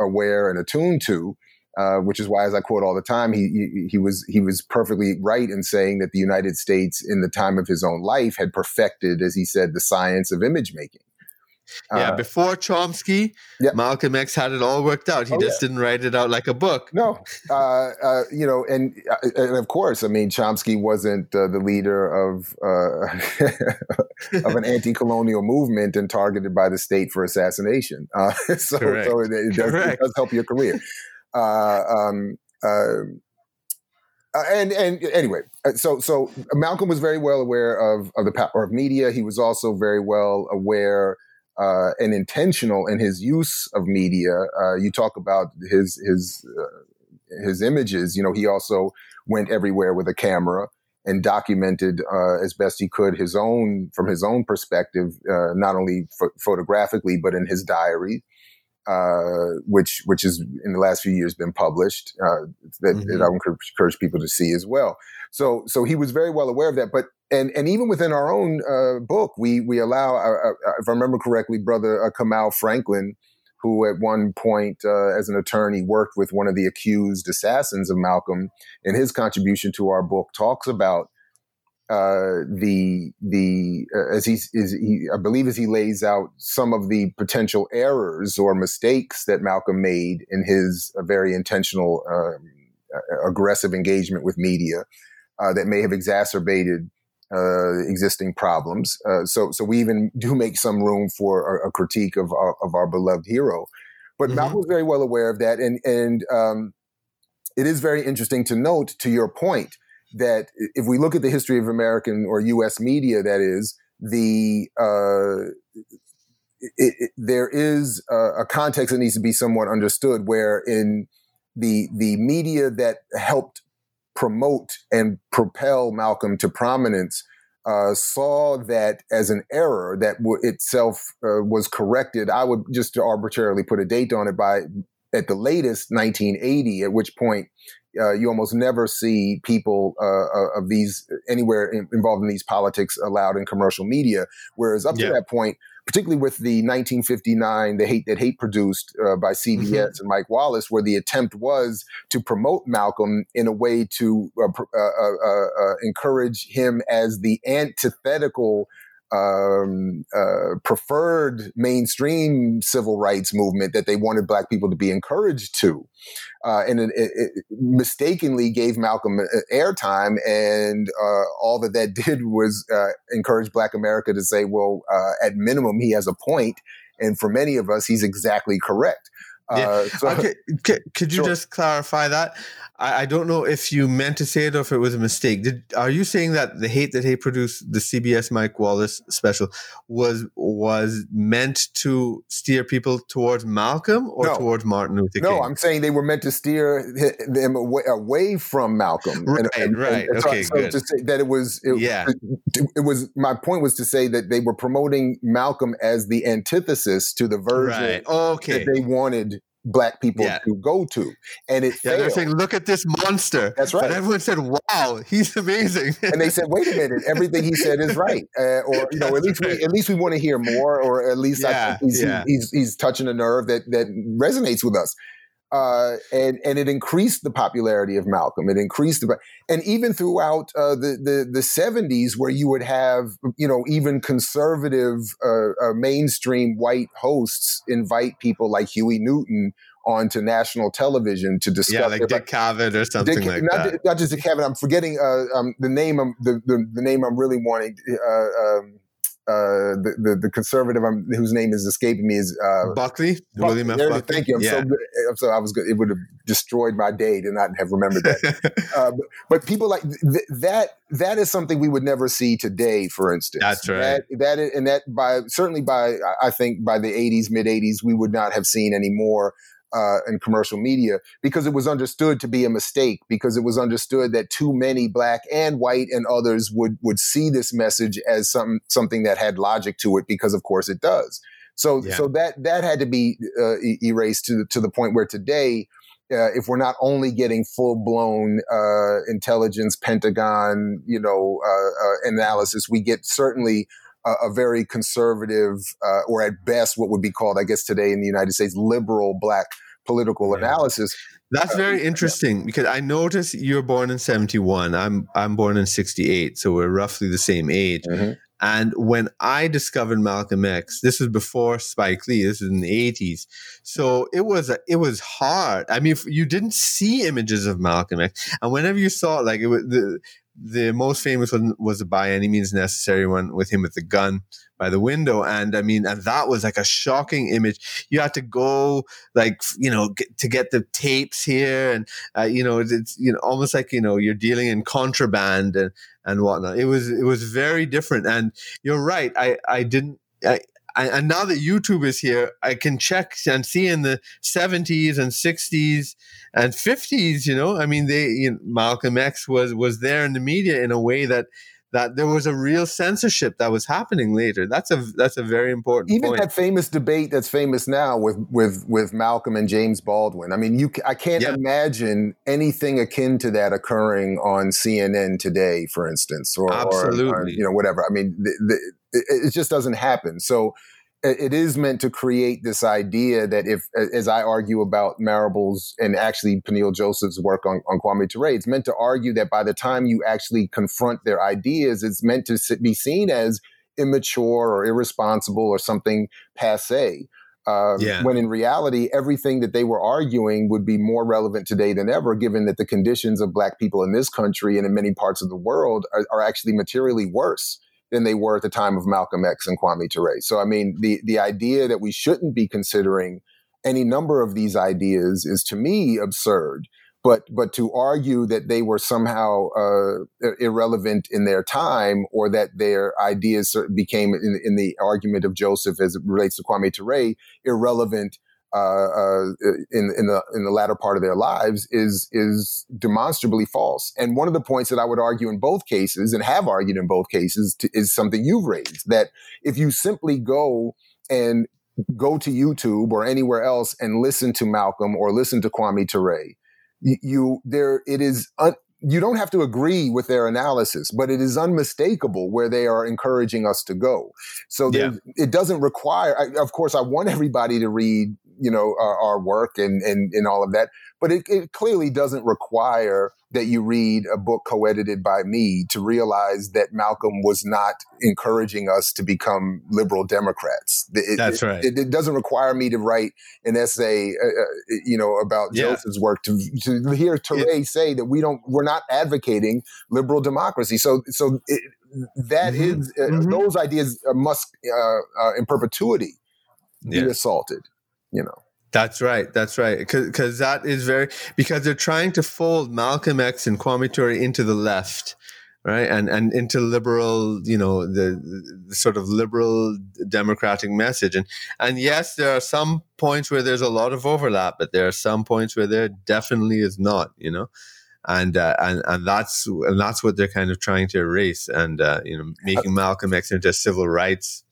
Speaker 3: aware and attuned to. Uh, which is why, as I quote all the time, he, he, he was he was perfectly right in saying that the United States, in the time of his own life, had perfected, as he said, the science of image making.
Speaker 2: Yeah, uh, before Chomsky, yeah. Malcolm X had it all worked out. He oh, just yeah. didn't write it out like a book.
Speaker 3: No, uh, uh, you know, and uh, and of course, I mean, Chomsky wasn't uh, the leader of uh, of an anti-colonial movement and targeted by the state for assassination. so, so it, it, does, it, does, help your career. Um, uh, and and anyway, so so Malcolm was very well aware of of the power of media. He was also very well aware uh, and intentional in his use of media. Uh, you talk about his his uh, his images. You know, he also went everywhere with a camera and documented uh, as best he could his own from his own perspective, uh, not only ph- photographically but in his diary. Uh, which which is in the last few years been published that, mm-hmm. that I would encourage people to see as well. So so he was very well aware of that. But and and even within our own uh, book, we we allow, uh, uh if I remember correctly, brother uh, Kamau Franklin, who at one point uh, as an attorney worked with one of the accused assassins of Malcolm, in his contribution to our book, talks about uh, the the uh, as he is he I believe as he lays out some of the potential errors or mistakes that Malcolm made in his very intentional um, aggressive engagement with media uh, that may have exacerbated uh, existing problems. Uh, so, so we even do make some room for a, a critique of our, of our beloved hero. But mm-hmm. Malcolm was very well aware of that, and and um, it is very interesting to note, to your point, that if we look at the history of American or U.S. media, that is the uh, it, it, there is a, a, context that needs to be somewhat understood, where in the the media that helped promote and propel Malcolm to prominence uh, saw that as an error that w- itself uh, was corrected. I would just arbitrarily put a date on it by at the latest 1980, at which point uh, you almost never see people uh, uh, of these anywhere in, involved in these politics allowed in commercial media. Whereas up yeah. to that point, particularly with the 1959, the hate that hate produced uh, by CBS mm-hmm. and Mike Wallace, where the attempt was to promote Malcolm in a way to uh, uh, uh, uh encourage him as the antithetical um, uh, preferred mainstream civil rights movement that they wanted black people to be encouraged to. Uh, and it, it, mistakenly gave Malcolm airtime, and uh, all that that did was uh, encourage Black America to say, "Well, uh, at minimum, he has a point," and for many of us, he's exactly correct.
Speaker 2: Yeah. Uh, so, okay. could you sure. just clarify that? I, I, don't know if you meant to say it or if it was a mistake. Did are you saying that the hate that he produced, the CBS Mike Wallace special, was was meant to steer people towards Malcolm or no. towards Martin Luther King?
Speaker 3: No, I'm saying they were meant to steer them away, away from Malcolm.
Speaker 2: Right, and, and, right. And, okay, so, good.
Speaker 3: So to say that it was, it, yeah, it, it, was. My point was to say that they were promoting Malcolm as the antithesis to the version right. okay. that they wanted black people yeah. to go to. And it yeah,
Speaker 2: they're saying, look at this monster.
Speaker 3: That's right.
Speaker 2: And everyone said, wow, he's amazing.
Speaker 3: and they said, wait a minute, everything he said is right. Uh, or, you know, at least we at least we want to hear more, or at least yeah, he's, yeah. he's, he's touching a nerve that that resonates with us uh, and and it increased the popularity of Malcolm. It increased the and even throughout uh, the the the seventies, where you would have you know even conservative uh, uh mainstream white hosts invite people like Huey Newton onto national television to discuss.
Speaker 2: Yeah, like Dick Cavett or something Dick, like
Speaker 3: not,
Speaker 2: that.
Speaker 3: Not just Dick Cavett. I'm forgetting uh, um, the name. I'm, the, the, the name I'm really wanting. Uh, um, uh, the, the, the conservative um, whose name is escaping me is uh,
Speaker 2: Buckley. William F. Buckley.
Speaker 3: Thank you. I'm yeah. so good. I'm so I was good. It would have destroyed my day to not have remembered that. uh, but, but, people like th- that. That is something we would never see today. For instance,
Speaker 2: that's right.
Speaker 3: That, that and that by certainly by I think by the 80s, mid 80s, we would not have seen any more uh, in commercial media because it was understood to be a mistake because it was understood that too many black and white and others would would see this message as some something that had logic to it because of course it does so yeah. so that that had to be uh, erased to to the point where today uh, if we're not only getting full blown uh, intelligence Pentagon you know uh, uh, analysis we get certainly a, a very conservative, uh, or at best, what would be called, I guess, today in the United States, liberal black political analysis.
Speaker 2: That's very uh, interesting because I notice you're born in 71. I'm I'm born in 68, so we're roughly the same age. Mm-hmm. And when I discovered Malcolm X, this was before Spike Lee. This was in the 80s. So it was a, it was hard. I mean, you didn't see images of Malcolm X, and whenever you saw it, like it was the the most famous one was by any means necessary one with him with the gun by the window. And i mean and that was like a shocking image. You had to go like you know get, to get the tapes here and uh, you know it's you know almost like you know you're dealing in contraband and and whatnot. It was it was very different. And you're right. I i didn't I, and now that YouTube is here, I can check and see in the 70s and 60s and 50s. You know, I mean, they you know, Malcolm X was was there in the media in a way that that there was a real censorship that was happening later. That's a that's a very important.
Speaker 3: Even
Speaker 2: point.
Speaker 3: that famous debate that's famous now with with with Malcolm and James Baldwin. I mean, you I can't yeah. imagine anything akin to that occurring on CNN today, for instance, or,
Speaker 2: Absolutely. Or, or
Speaker 3: you know whatever. I mean, the, the, it, it just doesn't happen. So it is meant to create this idea that if, as I argue about Marable's and actually Peniel Joseph's work on, on Kwame Ture, it's meant to argue that by the time you actually confront their ideas, it's meant to be seen as immature or irresponsible or something passe. Uh, yeah. When in reality, everything that they were arguing would be more relevant today than ever, given that the conditions of Black people in this country and in many parts of the world are, are actually materially worse than they were at the time of Malcolm X and Kwame Ture. So, I mean, the, the idea that we shouldn't be considering any number of these ideas is to me absurd. But, but to argue that they were somehow uh, irrelevant in their time or that their ideas became, in, in the argument of Joseph as it relates to Kwame Ture, irrelevant uh, uh, in in the in the latter part of their lives is is demonstrably false. And one of the points that I would argue in both cases, and have argued in both cases, to, is something you've raised that if you simply go and go to YouTube or anywhere else and listen to Malcolm or listen to Kwame Ture, you, you there it is un, you don't have to agree with their analysis, but it is unmistakable where they are encouraging us to go. So yeah. it doesn't require, I, of course, I want everybody to read you know, our, our, work and, and, and all of that. But it, it clearly doesn't require that you read a book co-edited by me to realize that Malcolm was not encouraging us to become liberal Democrats.
Speaker 2: It, That's right.
Speaker 3: It, it, doesn't require me to write an essay, uh, uh you know, about yeah. Joseph's work to to hear Touré say that we don't, we're not advocating liberal democracy. So, so that mm-hmm. is, uh, mm-hmm. those ideas must, uh, uh, in perpetuity, be yeah. assaulted. You know.
Speaker 2: That's right. That's right. Because that is very because they're trying to fold Malcolm X and Kwame Ture into the left, right, and and into liberal, you know, the, the, sort of liberal democratic message. And and yes, there are some points where there's a lot of overlap, but there are some points where there definitely is not. You know. And, uh, and and that's and that's what they're kind of trying to erase, and uh, you know, making Malcolm X into a civil rights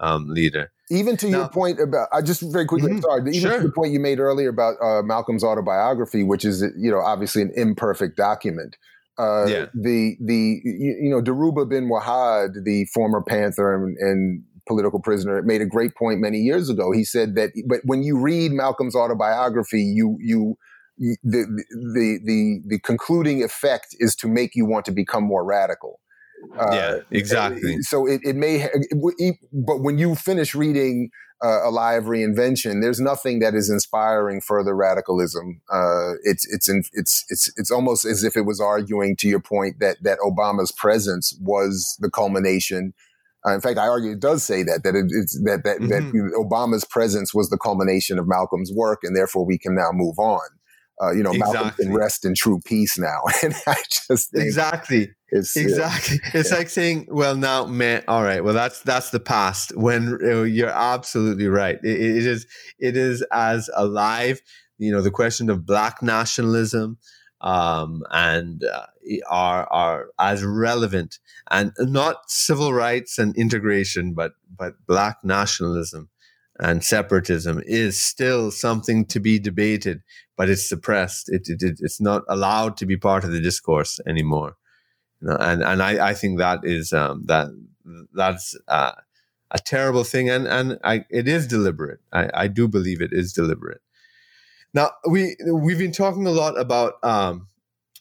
Speaker 2: um, leader
Speaker 3: even to now, your point about, I just very quickly, mm-hmm, sorry, even sure. to the point you made earlier about uh, Malcolm's autobiography, which is, you know, obviously an imperfect document. Uh, yeah. The, the, you, you, know, Dhoruba bin Wahad, the former Panther and, and political prisoner, made a great point many years ago. He said that, but when you read Malcolm's autobiography, you, you, the, the, the, the concluding effect is to make you want to become more radical.
Speaker 2: Uh, yeah, exactly.
Speaker 3: So it, it may, but when you finish reading uh, A of Reinvention, there's nothing that is inspiring further radicalism. Uh, it's it's in, it's it's it's almost as if it was arguing to your point that that Obama's presence was the culmination. Uh, in fact, I argue it does say that that it, it's that that, mm-hmm. that Obama's presence was the culmination of Malcolm's work, and therefore we can now move on. Uh, you know, exactly. Malcolm can rest in true peace now. and I just
Speaker 2: exactly, it's, exactly. Yeah. It's like saying, "Well, now, man, all right. Well, that's that's the past." When you're absolutely right, it, it is it is as alive. You know, the question of black nationalism um, and uh, are are as relevant, and not civil rights and integration, but but black nationalism and separatism is still something to be debated, but it's suppressed. It, it, it's not allowed to be part of the discourse anymore. Know, and and I, I think that is um, that that's uh, a terrible thing, and and I, it is deliberate. I, I do believe it is deliberate. Now we we've been talking a lot about um,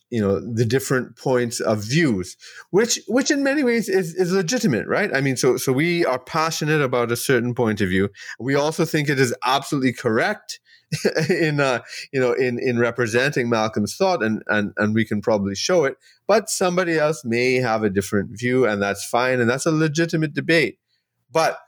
Speaker 2: you know the different points of views which which in many ways is, is legitimate right i mean so so we are passionate about a certain point of view we also think it is absolutely correct in uh you know in in representing malcolm's thought and and and we can probably show it but somebody else may have a different view and that's fine and that's a legitimate debate but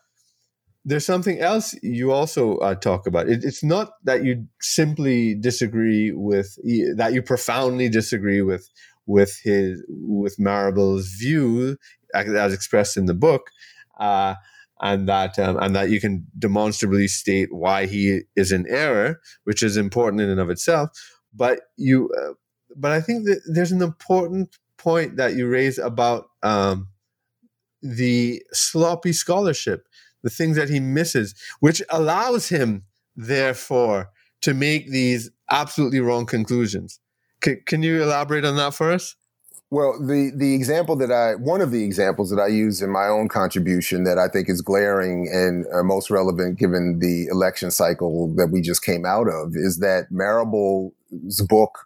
Speaker 2: there's something else you also uh, talk about. It, it's not that you simply disagree with that you profoundly disagree with with his with Marable's view as expressed in the book, uh, and that um, and that you can demonstrably state why he is in error, which is important in and of itself. But you, uh, but I think that there's an important point that you raise about um, the sloppy scholarship the things that he misses, which allows him, therefore, to make these absolutely wrong conclusions. C- can you elaborate on that for us?
Speaker 3: Well, the the example that I one of the examples that I use in my own contribution that I think is glaring and uh, most relevant given the election cycle that we just came out of is that Marable's book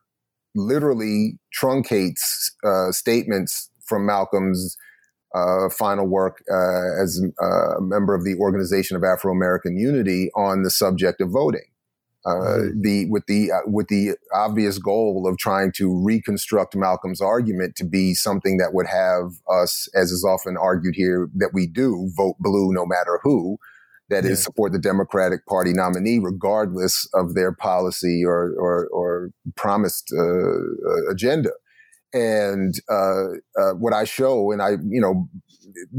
Speaker 3: literally truncates uh, statements from Malcolm's uh, final work uh, as uh, a member of the Organization of Afro American Unity on the subject of voting. Uh, the with the uh, with the obvious goal of trying to reconstruct Malcolm's argument to be something that would have us, as is often argued here, that we do vote blue no matter who, that yeah. is support the Democratic Party nominee regardless of their policy or or, or promised uh, agenda. And uh, uh, what I show, and I, you know,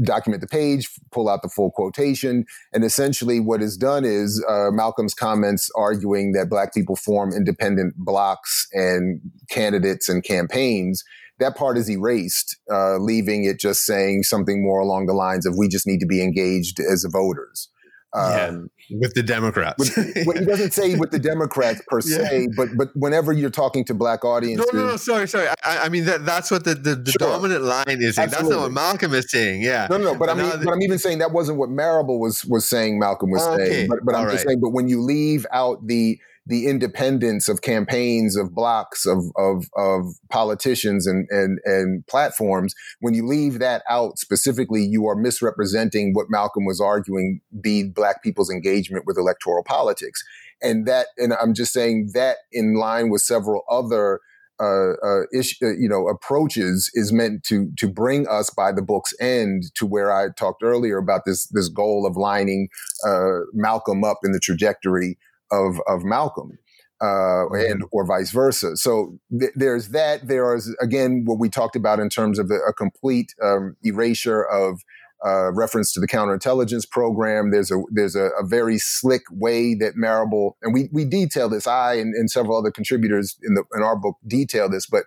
Speaker 3: document the page, pull out the full quotation, and essentially what is done is uh, Malcolm's comments arguing that Black people form independent blocks and candidates and campaigns. That part is erased, uh, leaving it just saying something more along the lines of "We just need to be engaged as voters."
Speaker 2: Um, with the Democrats.
Speaker 3: with, well, he doesn't say with the Democrats per yeah. se, but but whenever you're talking to black audiences,
Speaker 2: no, no, no, sorry, sorry. I, I mean that that's what the the, the sure. dominant line is. That's not what Malcolm is saying. Yeah,
Speaker 3: no, no, no but, I mean, the, but I'm even saying that wasn't what Marable was was saying. Malcolm was okay. saying, but, but I'm just saying. But when you leave out the the independence of campaigns of blocks of of of politicians and and and platforms. When you leave that out specifically you are misrepresenting what Malcolm was arguing be black people's engagement with electoral politics. And that and I'm just saying that in line with several other uh, uh, ish, uh, you know, approaches is meant to to bring us by the book's end to where I talked earlier about this this goal of lining uh, Malcolm up in the trajectory of of Malcolm. Uh, and mm-hmm. or vice versa. So th- there's that. There is again what we talked about in terms of a, a complete um, erasure of uh, reference to the counterintelligence program. There's a there's a, a, very slick way that Marable and we we detail this. I and, and several other contributors in the in our book detail this, but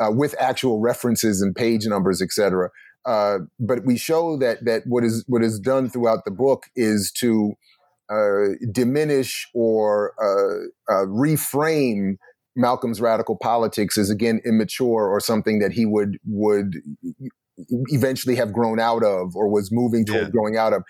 Speaker 3: uh, with actual references and page numbers, etc. Uh, but we show that that what is what is done throughout the book is to uh, diminish or uh, uh, reframe Malcolm's radical politics as again immature or something that he would would eventually have grown out of or was moving toward yeah. growing out of.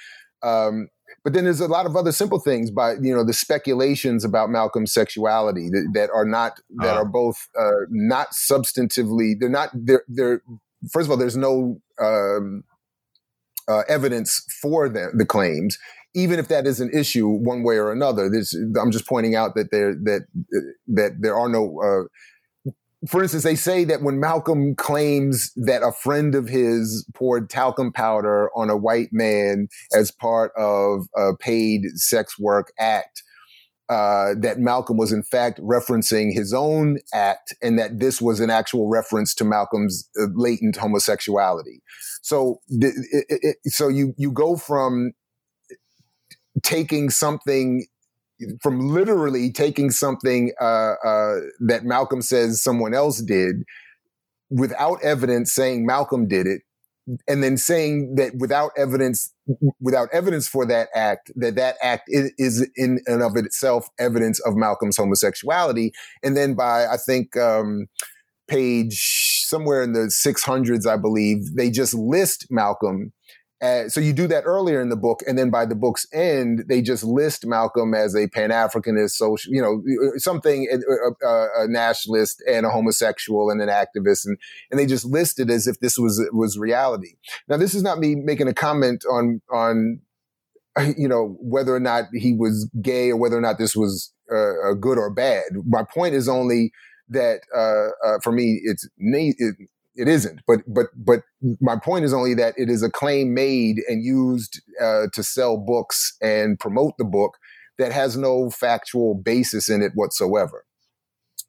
Speaker 3: Um, but then there's a lot of other simple things by you know the speculations about Malcolm's sexuality that, that are not that uh are both uh, not substantively they're not they're they're first of all there's no um, uh, evidence for the, the claims even if that is an issue one way or another. This, I'm just pointing out that there that that there are no. Uh, for instance, they say that when Malcolm claims that a friend of his poured talcum powder on a white man as part of a paid sex work act, uh, that Malcolm was in fact referencing his own act and that this was an actual reference to Malcolm's uh, latent homosexuality. So, it, it, so you you go from taking something from literally taking something uh, uh, that Malcolm says someone else did without evidence saying Malcolm did it and then saying that without evidence without evidence for that act that that act is in and of itself evidence of Malcolm's homosexuality. And then by I think um, page somewhere in the 600s I believe they just list Malcolm uh, so you do that earlier in the book, and then by the book's end, they just list Malcolm as a Pan Africanist, social, you know, something a, uh, uh, a, nationalist and a homosexual and an activist, and and they just list it as if this was was reality. Now, this is not me making a comment on on you know whether or not he was gay or whether or not this was uh, good or bad. My point is only that uh, for me, it's it, it isn't. But but but my point is only that it is a claim made and used uh, to sell books and promote the book that has no factual basis in it whatsoever.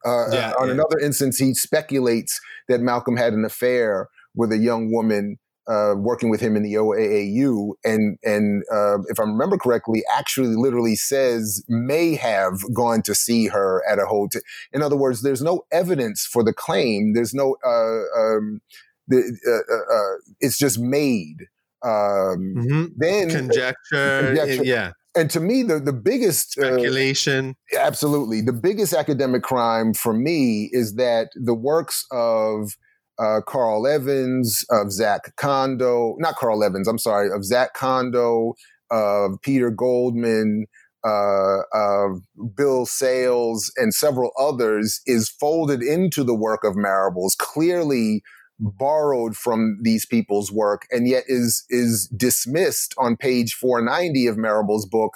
Speaker 3: Uh, yeah, on yeah. another instance, he speculates that Malcolm had an affair with a young woman uh, working with him in the OAAU, and and uh, if I remember correctly, actually literally says may have gone to see her at a hotel. In other words, there's no evidence for the claim. There's no. Uh, um, the, uh, uh, uh, it's just made. Um,
Speaker 2: mm-hmm. Then conjecture, conjecture, yeah.
Speaker 3: And to me, the the biggest
Speaker 2: speculation,
Speaker 3: absolutely, the biggest academic crime for me is that the works of uh, Karl Evanzz, of Zak Kondo, not Karl Evanzz, I'm sorry, of Zak Kondo, of Peter Goldman, uh, of Bill Sales, and several others is folded into the work of Marable's, clearly borrowed from these people's work, and yet is is dismissed on page 490 of Marable's book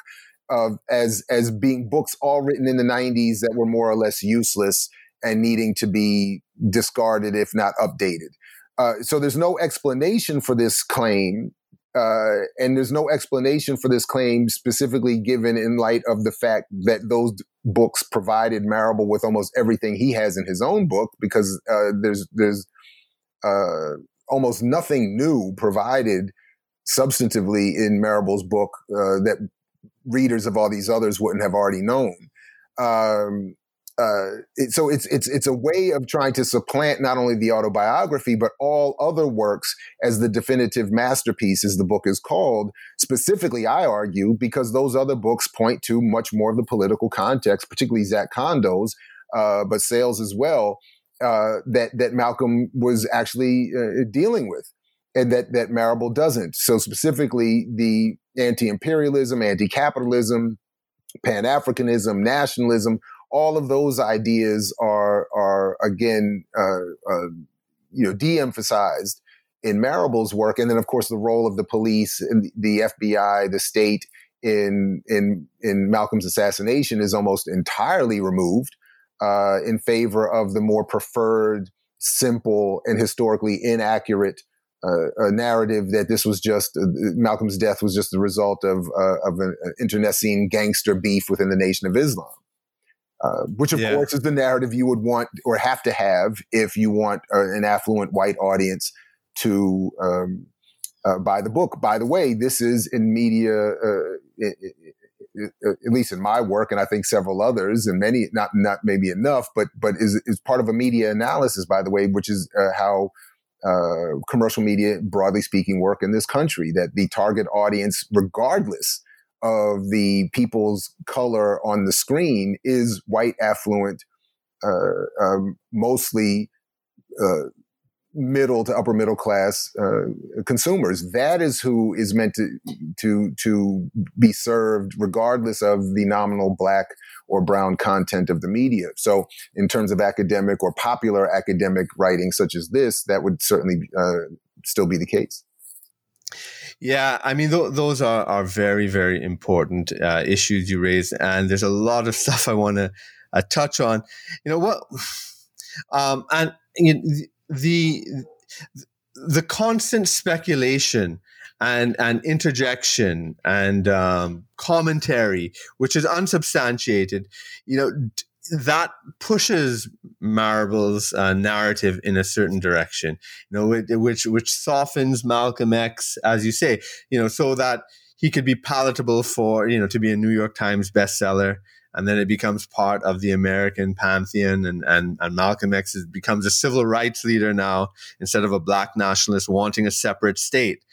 Speaker 3: as as being books all written in the 90s that were more or less useless and needing to be discarded if not updated. Uh, so there's no explanation for this claim. Uh, and there's no explanation for this claim specifically given in light of the fact that those books provided Marable with almost everything he has in his own book because uh, there's there's uh, almost nothing new provided substantively in Marable's book uh, that readers of all these others wouldn't have already known. Um, uh, it, so it's it's it's a way of trying to supplant not only the autobiography but all other works as the definitive masterpiece, as the book is called. Specifically, I argue because those other books point to much more of the political context, particularly Zak Kondo's, uh, but Sales as well, uh, that that Malcolm was actually uh, dealing with, and that that Marable doesn't. So specifically, the anti-imperialism, anti-capitalism, pan-Africanism, nationalism all of those ideas are are again uh, uh, you know de-emphasized in Marable's work, and then of course the role of the police and the FBI, the state in in in Malcolm's assassination is almost entirely removed uh, in favor of the more preferred, simple, and historically inaccurate. Uh, narrative that this was just uh, Malcolm's death was just the result of uh, of an internecine gangster beef within the Nation of Islam. Uh, which of yeah. course is the narrative you would want or have to have if you want uh, an affluent white audience to um, uh, buy the book. By the way, this is in media, uh, at least in my work, and I think several others, and many not not maybe enough, but but is is part of a media analysis. By the way, which is uh, how. commercial media, broadly speaking, work in this country. That the target audience, regardless of the people's color on the screen is white, affluent, uh, um, mostly uh, middle to upper middle class uh, consumers. That is who is meant to to to be served, regardless of the nominal black or brown content of the media. So, in terms of academic or popular academic writing such as this, that would certainly uh, still be the case.
Speaker 2: Yeah, I mean, th- those are, are very, very important uh, issues you raise. And there's a lot of stuff I want to uh, touch on. You know what? Um, and you know, the, the constant speculation and, and interjection and um, commentary, which is unsubstantiated, you know, that pushes Marable's uh, narrative in a certain direction, you know, which which softens Malcolm X, as you say, you know, so that he could be palatable for you know to be a New York Times bestseller, and then it becomes part of the American pantheon, and and and Malcolm X is, becomes a civil rights leader now instead of a black nationalist wanting a separate state,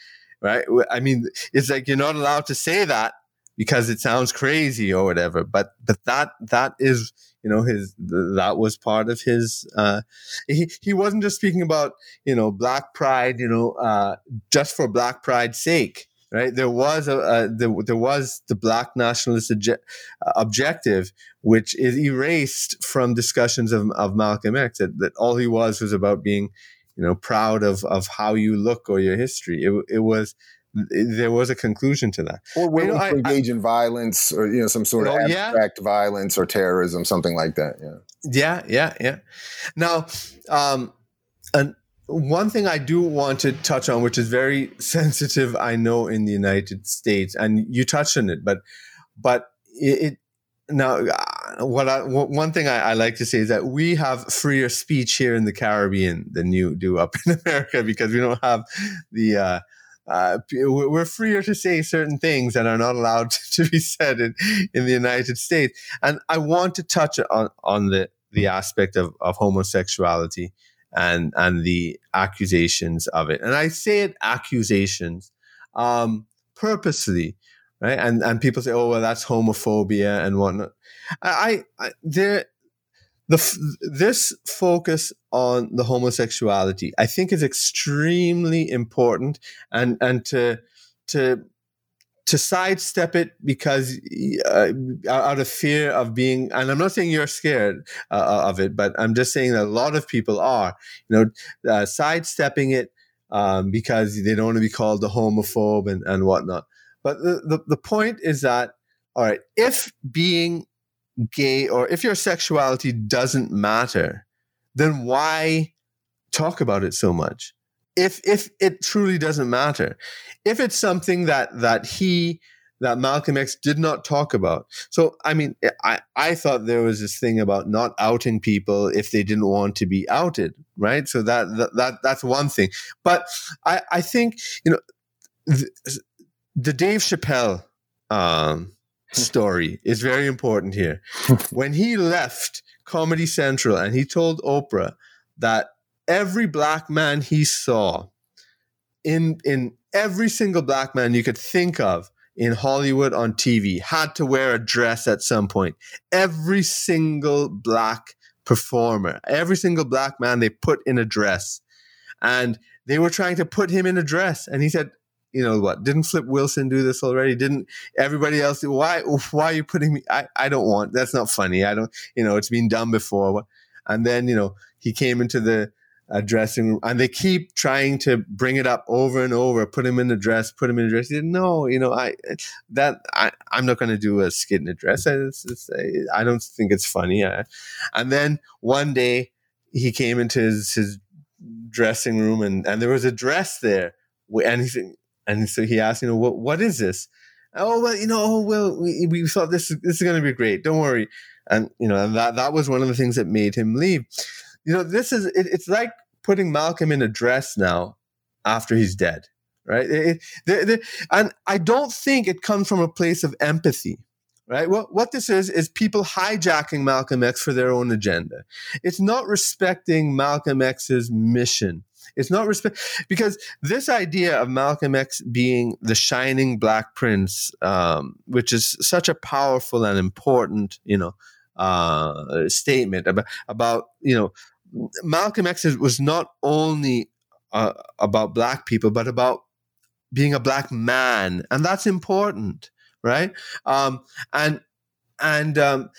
Speaker 2: right? I mean, it's like you're not allowed to say that because it sounds crazy or whatever, but but that that is you know his that was part of his uh he, he wasn't just speaking about you know black pride you know uh just for black pride's sake right? There was a, a there, there was the black nationalist obje- objective which is erased from discussions of, of malcolm x that, that all he was was about being you know proud of of how you look or your history. It, it was there was a conclusion to that.
Speaker 3: Or willing you know, to engage I, in violence or you know some sort of oh, abstract yeah. violence or terrorism, something like that. Yeah.
Speaker 2: Yeah, yeah, yeah. Now, um, and one thing I do want to touch on, which is very sensitive, I know in the United States, and you touched on it, but but it, it now uh, what I one thing I, I, like to say is that we have freer speech here in the Caribbean than you do up in America because we don't have the uh, uh, we're freer to say certain things that are not allowed to be said in, in the United States. And I want to touch on, on the, the aspect of, of homosexuality and, and the accusations of it. And I say it accusations um, purposely, right? And, and people say, oh, well, that's homophobia and whatnot. I, I there, the this focus on the homosexuality i think is extremely important and and to to to sidestep it because uh, out of fear of being and i'm not saying you're scared uh, of it but i'm just saying that a lot of people are you know uh, sidestepping it um, because they don't want to be called a homophobe and, and whatnot. But the, the, the point is that all right if being gay or if your sexuality doesn't matter, then why talk about it so much? If if it truly doesn't matter, if it's something that that he that Malcolm X did not talk about. So I mean, I I thought there was this thing about not outing people if they didn't want to be outed, right? So that that, that that's one thing. But I I think you know the, the Dave Chappelle um, story is very important here. when he left Comedy Central, and he told Oprah that every black man he saw in in every single black man you could think of in Hollywood on TV had to wear a dress at some point. Every single black performer, every single black man they put in a dress. And they were trying to put him in a dress. And he said, you know what? Didn't Flip Wilson do this already? Didn't everybody else? Why? Why are you putting me? I, I don't want. That's not funny. I don't. You know, it's been done before. And then you know he came into the uh, dressing room, and they keep trying to bring it up over and over. Put him in the dress. Put him in the dress. He said, no, you know, I that I I'm not going to do a skit in a dress. It's, it's, I don't think it's funny. I, and then one day he came into his his dressing room, and and there was a dress there, and he said and so he asked, you know, what what is this? Oh well, you know, oh well, we, we thought this this is going to be great. Don't worry. And you know, and that that was one of the things that made him leave. You know, this is it, it's like putting Malcolm in a dress now after he's dead, right? It, it, and I don't think it comes from a place of empathy right? What what this is is people hijacking Malcolm X for their own agenda. It's not respecting Malcolm X's mission. It's not respect because this idea of Malcolm X being the shining black prince, um, which is such a powerful and important, you know, uh, statement about about you know, Malcolm X was not only uh, about black people, but about being a black man, and that's important, right? Um, and and um,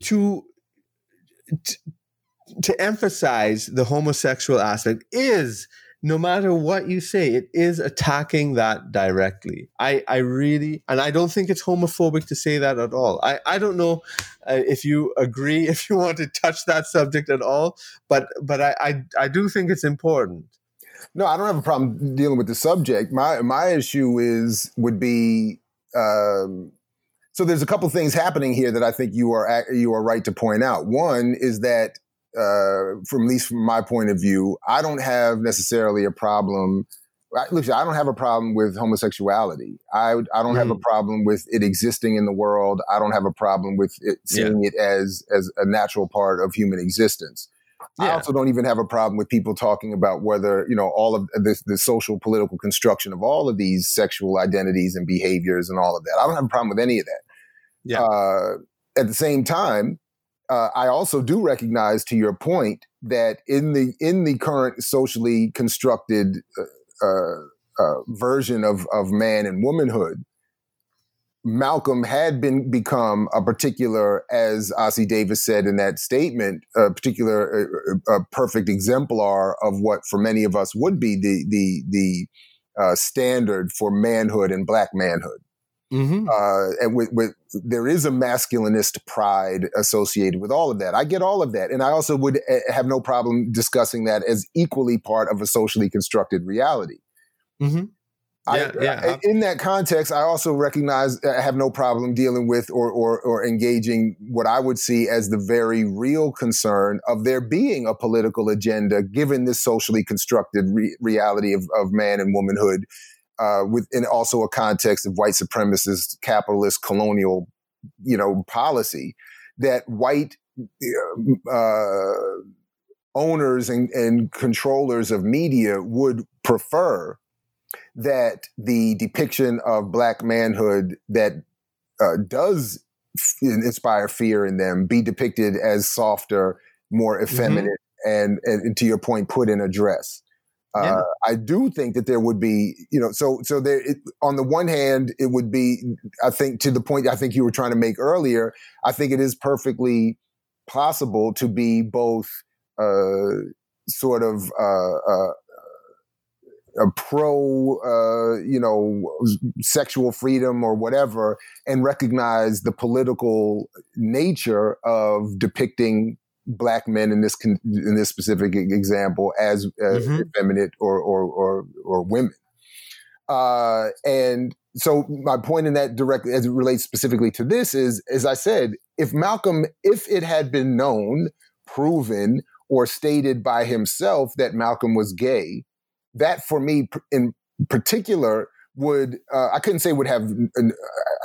Speaker 2: to, to emphasize the homosexual aspect is no matter what you say, it is attacking that directly. I, I really, and I don't think it's homophobic to say that at all. I, I don't know uh, if you agree, if you want to touch that subject at all, but but I, I, I do think it's important.
Speaker 3: No, I don't have a problem dealing with the subject. My my issue is would be um, so. There's a couple things happening here that I think you are you are right to point out. One is that uh, from at least from my point of view, I don't have necessarily a problem. Listen, I don't have a problem with homosexuality. I I don't mm. have a mm. problem with it existing in the world. I don't have a problem with it seeing yeah. it as as a natural part of human existence. Yeah. I also don't even have a problem with people talking about whether you know all of the, the social political construction of all of these sexual identities and behaviors and all of that. I don't have a problem with any of that. Yeah. Uh, at the same time, uh, I also do recognize, to your point, that in the in the current socially constructed uh, uh, uh, version of of man and womanhood, Malcolm had been become a particular, as Ossie Davis said in that statement, a particular, a, a perfect exemplar of what for many of us would be the the the uh, standard for manhood and black manhood. Mm-hmm. Uh, and with, with there is a masculinist pride associated with all of that. I get all of that, and I also would eh, have no problem discussing that as equally part of a socially constructed reality.
Speaker 2: Mm-hmm. Yeah,
Speaker 3: I,
Speaker 2: yeah.
Speaker 3: I, in that context, I also recognize I have no problem dealing with or, or, or engaging what I would see as the very real concern of there being a political agenda, given this socially constructed re- reality of, of man and womanhood uh, within also a context of white supremacist, capitalist, colonial, you know, policy that white uh, owners and, and controllers of media would prefer that the depiction of black manhood that uh, does inspire fear in them be depicted as softer, more effeminate, mm-hmm. and, and to your point, put in a dress. Yeah. Uh, I do think that there would be, you know, so so there. It, on the one hand, it would be, I think, to the point I think you were trying to make earlier. I think it is perfectly possible to be both uh, sort of uh, uh a pro, uh, you know, sexual freedom or whatever, and recognize the political nature of depicting black men in this con- in this specific example as, as mm-hmm. effeminate or or or, or women. Uh, and so my point in that directly as it relates specifically to this is, as I said, if Malcolm, if it had been known, proven, or stated by himself that Malcolm was gay, that for me in particular would uh, I couldn't say would have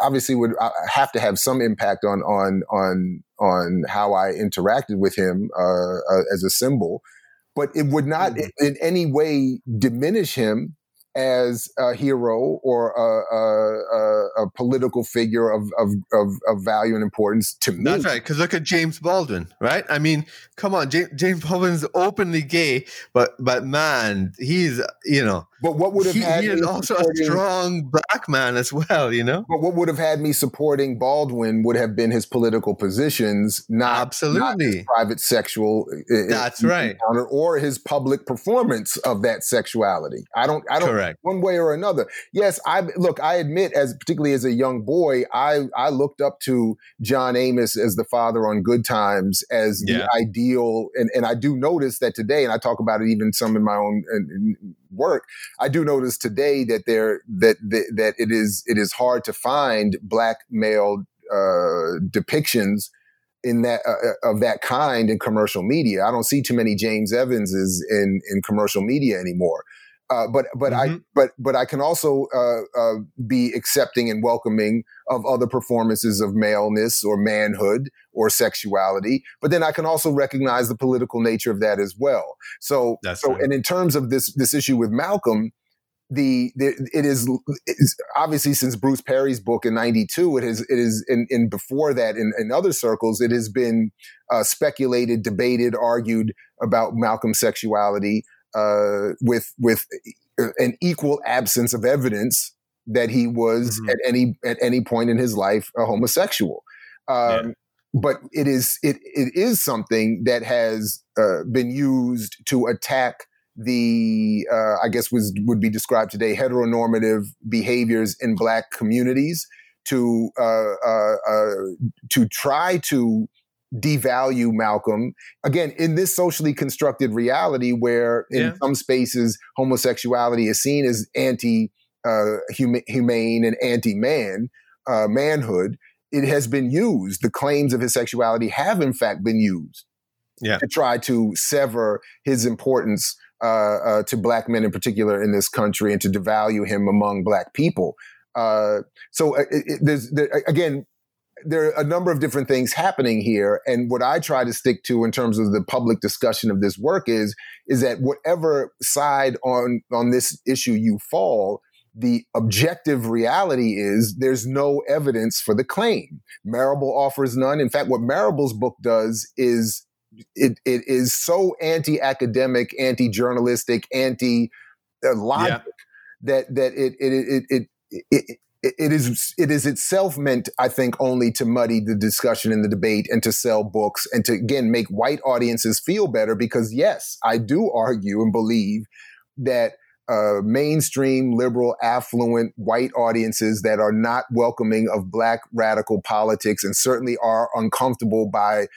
Speaker 3: obviously would uh, have to have some impact on on on on how I interacted with him uh, uh, as a symbol, but it would not mm-hmm. in any way diminish him as a hero or a, a, a political figure of, of, of, of, value and importance to me.
Speaker 2: That's right. Because look at James Baldwin, right? I mean, come on, James, James Baldwin's openly gay, but but man, he's you know
Speaker 3: but what would have
Speaker 2: he,
Speaker 3: had
Speaker 2: he is also a strong black man as well, you know.
Speaker 3: But what would have had me supporting Baldwin would have been his political positions, not
Speaker 2: absolutely
Speaker 3: not private sexual.
Speaker 2: Uh, uh, That's right.
Speaker 3: Or his public performance of that sexuality. I don't. I don't.
Speaker 2: Correct.
Speaker 3: One way or another. Yes, I look. I admit, as particularly as a young boy, I I looked up to John Amos as the father on Good Times as yeah. the ideal, and and I do notice that today, and I talk about it even some in my own. In, in, work. I do notice today that there that that, that it is it is hard to find black male uh, depictions in that uh, uh, of that kind in commercial media. I don't see too many James Evanses in in commercial media anymore. Uh, but but mm-hmm. I but but I can also uh, uh, be accepting and welcoming of other performances of maleness or manhood or sexuality. But then I can also recognize the political nature of that as well. So That's so right. and in terms of this this issue with Malcolm, the, the it is obviously since Bruce Perry's book in '92, it has it is in, in before that in, in other circles, it has been uh, speculated, debated, argued about Malcolm's sexuality uh, with with an equal absence of evidence that he was mm-hmm. at any at any point in his life a homosexual. Um, yeah. But it is it it is something that has uh, been used to attack the uh, I guess was would be described today heteronormative behaviors in Black communities to uh, uh, uh to try to devalue Malcolm again in this socially constructed reality where in yeah. some spaces homosexuality is seen as anti uh, hum- humane and anti man uh, manhood. It has been used. The claims of his sexuality have in fact been used
Speaker 2: yeah.
Speaker 3: to try to sever his importance uh, uh to black men in particular in this country and to devalue him among black people. Uh, so uh, it, it, there's there, again there are a number of different things happening here. And what i try to stick to in terms of the public discussion of this work is is that whatever side on on this issue you fall the objective reality is there's no evidence for the claim. Marable offers none. In fact what marable's book does is it, it is so anti-academic anti-journalistic anti-logic uh, yeah. that that it it it, it, it it is it is itself meant, I think, only to muddy the discussion and the debate and to sell books and to again make white audiences feel better. Because yes, I do argue and believe that uh, mainstream liberal affluent white audiences that are not welcoming of black radical politics and certainly are uncomfortable by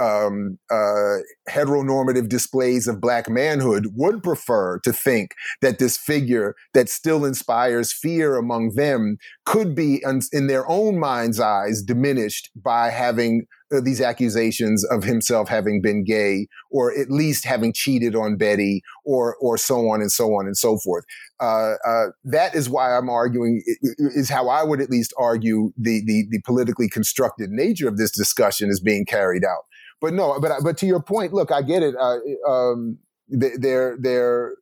Speaker 3: um, uh, heteronormative displays of black manhood would prefer to think that this figure that still inspires fear among them could be, in their own mind's eyes, diminished by having uh, these accusations of himself having been gay, or at least having cheated on Betty, or or so on and so on and so forth. Uh, uh, that is why I'm arguing is how I would at least argue the, the the politically constructed nature of this discussion is being carried out but no, but but to your point, look, I get it. Uh, um, there there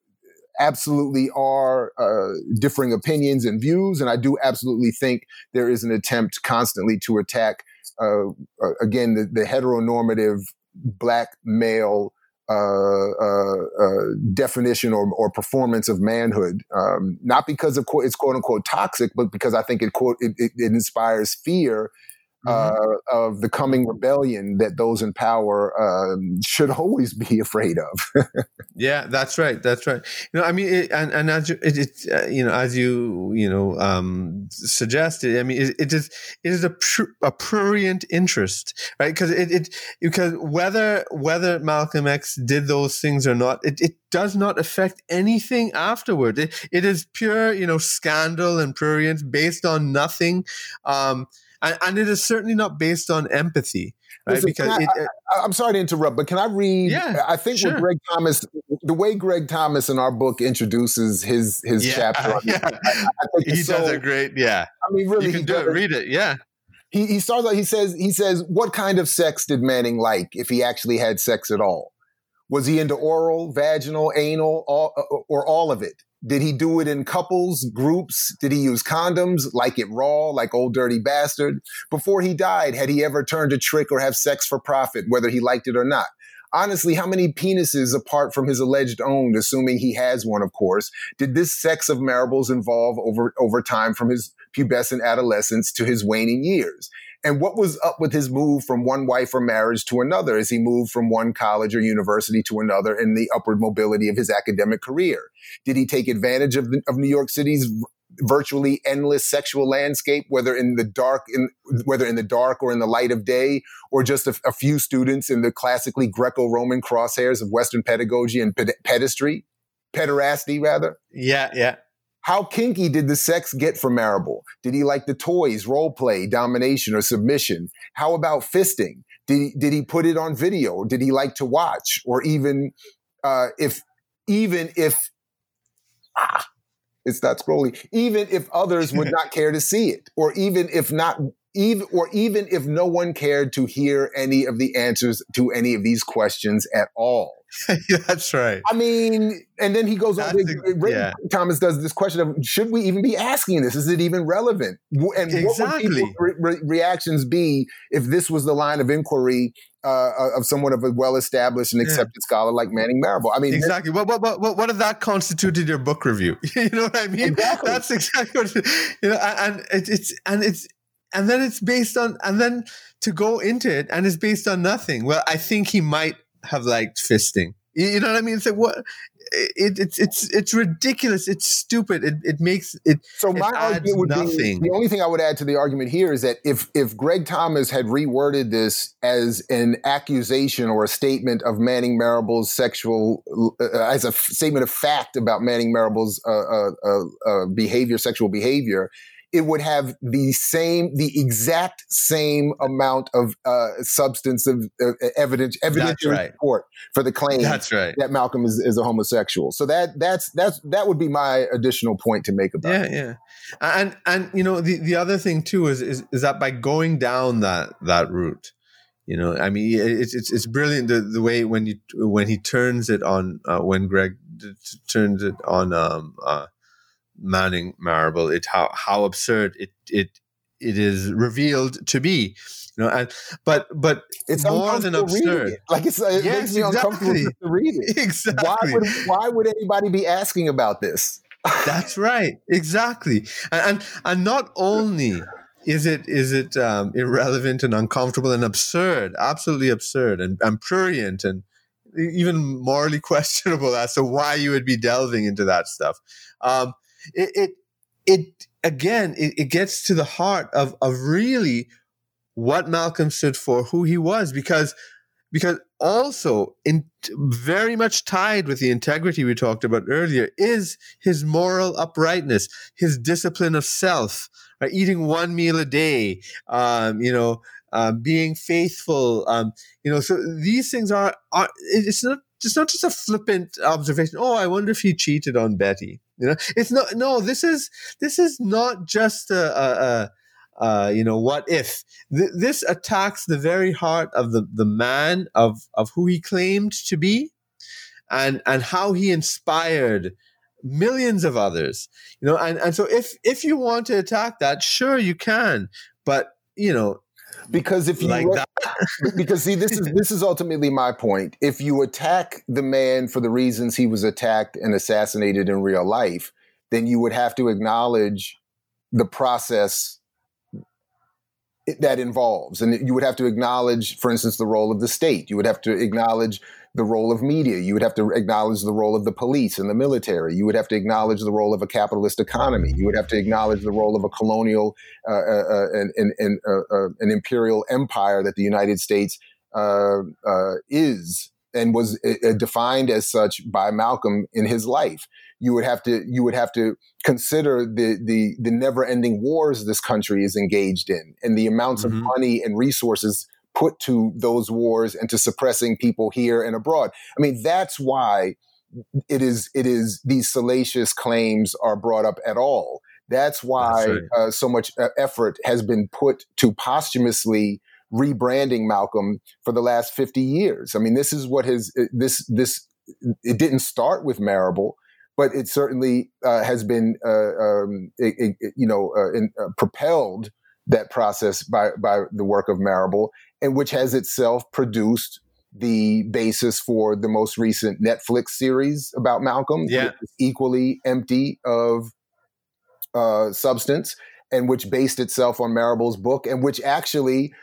Speaker 3: absolutely are uh, differing opinions and views, and I do absolutely think there is an attempt constantly to attack uh, uh again the, the, heteronormative black male. Uh, uh, uh, definition or, or performance of manhood, um, not because of it's quote unquote toxic, but because I think it quote it, it, it inspires fear mm-hmm. uh, of the coming rebellion that those in power um, should always be afraid of.
Speaker 2: yeah, that's right. That's right. You know, I mean, it, and and as you, it, it uh, you know, as you you know um, suggested, I mean, it, it is it is a pr- a prurient interest, right? Because it, it because whether whether Malcolm X did those things or not, it, it does not affect anything afterward. It, it is pure, you know, scandal and prurience based on nothing. Um, and, and it is certainly not based on empathy. Right?
Speaker 3: Listen, because I, it, I, am sorry to interrupt, but can I read?
Speaker 2: Yeah,
Speaker 3: I think
Speaker 2: sure.
Speaker 3: Greg Thomas the way Greg Thomas in our book introduces his his
Speaker 2: Yeah,
Speaker 3: chapter,
Speaker 2: yeah.
Speaker 3: I, I think
Speaker 2: he
Speaker 3: it's
Speaker 2: does
Speaker 3: so-
Speaker 2: a great, yeah.
Speaker 3: I mean, really,
Speaker 2: you
Speaker 3: he
Speaker 2: can do it. Read it. Yeah.
Speaker 3: he, he starts out he says he says what kind of sex did manning like if he actually had sex at all was he into oral vaginal anal all, uh, or all of it did he do it in couples groups? Did he use condoms? Like it raw like Ol' Dirty Bastard? Before he died had he ever turned a trick or have sex for profit whether he liked it or not? Honestly how many penises apart from his alleged own assuming he has one of course did this sex of marable's involve over over time from his pubescent adolescence to his waning years and what was up with his move from one wife or marriage to another as he moved from one college or university to another in the upward mobility of his academic career? Did he take advantage of, the, of New York City's virtually endless sexual landscape, whether in the dark, in, whether in the dark or in the light of day, or just a, a few students in the classically Greco-Roman crosshairs of Western pedagogy and ped- pedestry, pederasty rather?
Speaker 2: Yeah. Yeah.
Speaker 3: How kinky did the sex get for Marable? Did he like the toys, role play, domination, or submission? How about fisting? Did he, did he put it on video? Did he like to watch? Or even uh, if even if ah, it's not scrolling, even if others would not care to see it, or even if not even or even if no one cared to hear any of the answers to any of these questions at all.
Speaker 2: That's right.
Speaker 3: I mean, and then he goes on.
Speaker 2: That's the-
Speaker 3: Ray
Speaker 2: yeah.
Speaker 3: Thomas does this question of should we even be asking this? Is it even relevant? And what would people's re- re- reactions be if this was the line of inquiry uh, of someone of a well-established and
Speaker 2: Yeah.
Speaker 3: accepted scholar like Manning Marable? I mean,
Speaker 2: Exactly. What, what, what, what, what if that constituted your book review? you know what I mean?
Speaker 3: Exactly.
Speaker 2: That's exactly what, you know, and it, it's, and it's, and then it's based on, and then to go into it and it's based on nothing. Well, I think he might have liked fisting. You, know what I mean? It's like, what? It, it's, it's, it's ridiculous. It's stupid. It, it makes it,
Speaker 3: So
Speaker 2: It
Speaker 3: my
Speaker 2: adds
Speaker 3: argument would
Speaker 2: nothing.
Speaker 3: be the only thing I would add to the argument here is that if if Greg Thomas had reworded this as an accusation or a statement of Manning Marable's sexual uh, as a f- statement of fact about Manning Marable's uh, uh, uh, uh, behavior, sexual behavior. It would have the same, the exact same amount of uh, substance of uh, evidence, evidentiary
Speaker 2: right.
Speaker 3: support for the claim
Speaker 2: that's right.
Speaker 3: that Malcolm is, is a homosexual. So that that's that's that would be my additional point to make about
Speaker 2: yeah
Speaker 3: it.
Speaker 2: yeah and and you know the, the other thing too is, is is that by going down that that route you know i mean it's it's, it's brilliant the, the way when you when he turns it on uh, when greg t- turns it on um uh manning marable it how how absurd it it it is revealed to be you know and but but
Speaker 3: It's
Speaker 2: more than
Speaker 3: uncomfortable
Speaker 2: absurd
Speaker 3: it. Like it's it
Speaker 2: Yes,
Speaker 3: makes me uncomfortable
Speaker 2: exactly.
Speaker 3: just to read it.
Speaker 2: exactly
Speaker 3: Why would why would anybody be asking about this?
Speaker 2: That's right, exactly, and and, and not only is it is it um, irrelevant and uncomfortable and absurd, absolutely absurd and, and prurient and even morally questionable as to why you would be delving into that stuff. Um, it, it it again it, it gets to the heart of of really what Malcolm stood for, who he was, because because also in very much tied with the integrity we talked about earlier is his moral uprightness, his discipline of self, right? eating one meal a day, um, you know, uh, being faithful, um, you know. So these things are are it's not it's not just a flippant observation. Oh, I wonder if he cheated on Betty. You know, it's not. No, this is this is not just a. a, a uh, you know, what if Th- this attacks the very heart of the, the man of, of who he claimed to be and, and how he inspired millions of others, you know, and, and so if, if you want to attack that, sure you can, but you know,
Speaker 3: Because if you
Speaker 2: like
Speaker 3: re- because see this is this is ultimately my point. If you attack the man for the reasons he was attacked and assassinated in real life, then you would have to acknowledge the process that involves. And you would have to acknowledge for instance the role of the state. You would have to acknowledge the role of media. You would have to acknowledge the role of the police and the military. You would have to acknowledge the role of a capitalist economy. You would have to acknowledge the role of a colonial uh, uh, uh, an, an, an, uh, uh, an imperial empire that the united states uh, uh, is and was uh, defined as such by malcolm in his life. You would have to you would have to consider the the the never ending wars this country is engaged in and the amounts
Speaker 2: Mhm.
Speaker 3: of money and resources put to those wars and to suppressing people here and abroad. I mean, that's why it is it is these salacious claims are brought up at all. That's why That's right. uh, so much uh, effort has been put to posthumously rebranding Malcolm for the last 50 years. I mean, this is what his uh, this this it didn't start with Marable, but it certainly uh, has been uh, um, it, it, you know uh, in, propelled that process by by the work of Marable, and which has itself produced the basis for the most recent Netflix series about Malcolm,
Speaker 2: yeah.
Speaker 3: equally empty of uh, substance, and which based itself on Marable's book, and which actually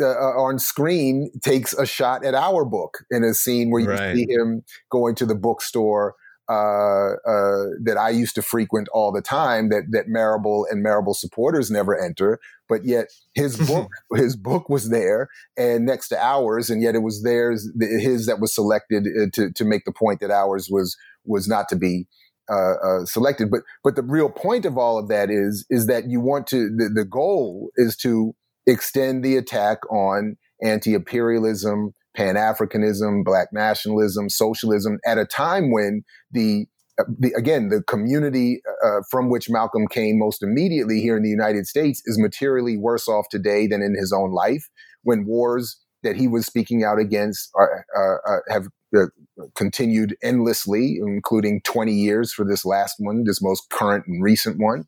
Speaker 3: uh, uh, on screen takes a shot at our book in a scene where you right. see him going to the bookstore uh, uh, that I used to frequent all the time that that Marable and Marable supporters never enter, but yet his book his book was there and next to ours, and yet it was theirs his that was selected uh, to to make the point that ours was was not to be uh, uh, selected. But but the real point of all of that is is that you want to the, the goal is to extend the attack on anti-imperialism, Pan-Africanism, Black nationalism, socialism at a time when the, uh, the again the community uh, from which Malcolm came most immediately here in the United States is materially worse off today than in his own life. When wars that he was speaking out against are, uh, uh, have uh, continued endlessly, including 20 years for this last one, this most current and recent one.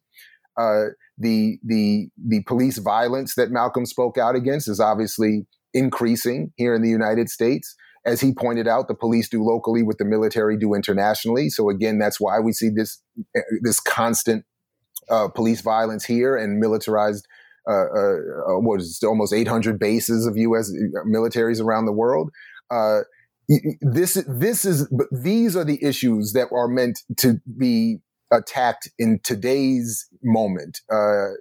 Speaker 3: Uh, the the the police violence that Malcolm spoke out against is obviously increasing here in the United States. As he pointed out, the police do locally what the military do internationally. So again, that's why we see this this constant uh, police violence here and militarized. Uh, uh, uh what is it, almost 800 bases of U.S. Uh, militaries around the world. Uh, this this is but these are the issues that are meant to be attacked in today's moment. Uh,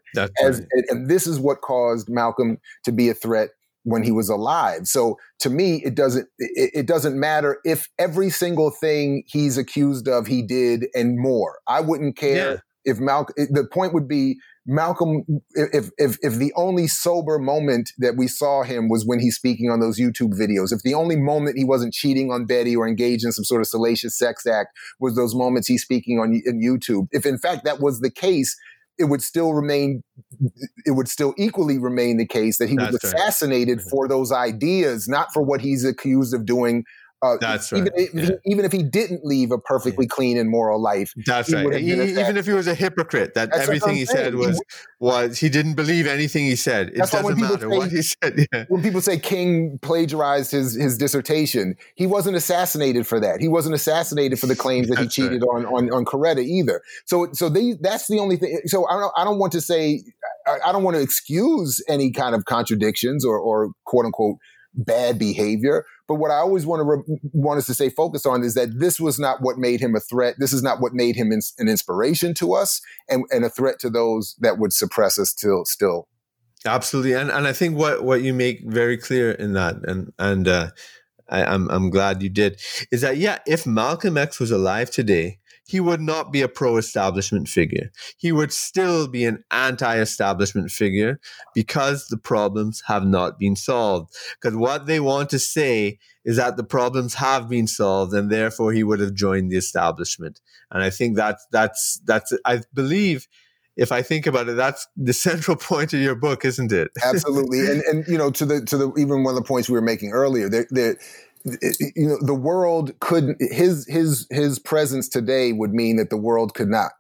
Speaker 3: as, right. and this is what caused Malcolm to be a threat when he was alive. So to me, it doesn't it, it, doesn't matter if every single thing he's accused of he did and more. I wouldn't care yeah. if Malcolm. The point would be Malcolm. If if if the only sober moment that we saw him was when he's speaking on those YouTube videos. If the only moment he wasn't cheating on Betty or engaged in some sort of salacious sex act was those moments he's speaking on in YouTube. If in fact that was the case, it would still remain it would still equally remain the case that he That's was assassinated right. Mm-hmm. for those ideas not for what he's accused of doing uh,
Speaker 2: That's
Speaker 3: even
Speaker 2: right.
Speaker 3: If, yeah. even if he didn't leave a perfectly yeah. clean and moral life.
Speaker 2: That's right. He, even if he was a hypocrite, that That's everything he said was was he didn't believe anything he said. It doesn't matter say, what he said. Yeah.
Speaker 3: When people say King plagiarized his his dissertation, he wasn't assassinated for that. He wasn't assassinated for the claims that he cheated right. on on on Coretta either. So so they that's the only thing. So I don't I don't want to say I, I don't want to excuse any kind of contradictions or or quote unquote bad behavior. But what I always want to re- want us to stay focused on is that this was not what made him a threat. This is not what made him in- an inspiration to us and, and a threat to those that would suppress us till still.
Speaker 2: Absolutely, and and I think what what you make very clear in that, and and uh, I, I'm I'm glad you did, is that yeah, if Malcolm X was alive today, he would not be a pro establishment figure. He would still be an anti establishment figure because the problems have not been solved. Because what they want to say is that the problems have been solved and therefore he would have joined the establishment. And I think that's, that's, that's, I believe if I think about it, that's the central point of your book, isn't it?
Speaker 3: Absolutely. And, and, you know, to the, to the, even one of the points we were making earlier, there, there, you know the world could his his his presence today would mean that the world could not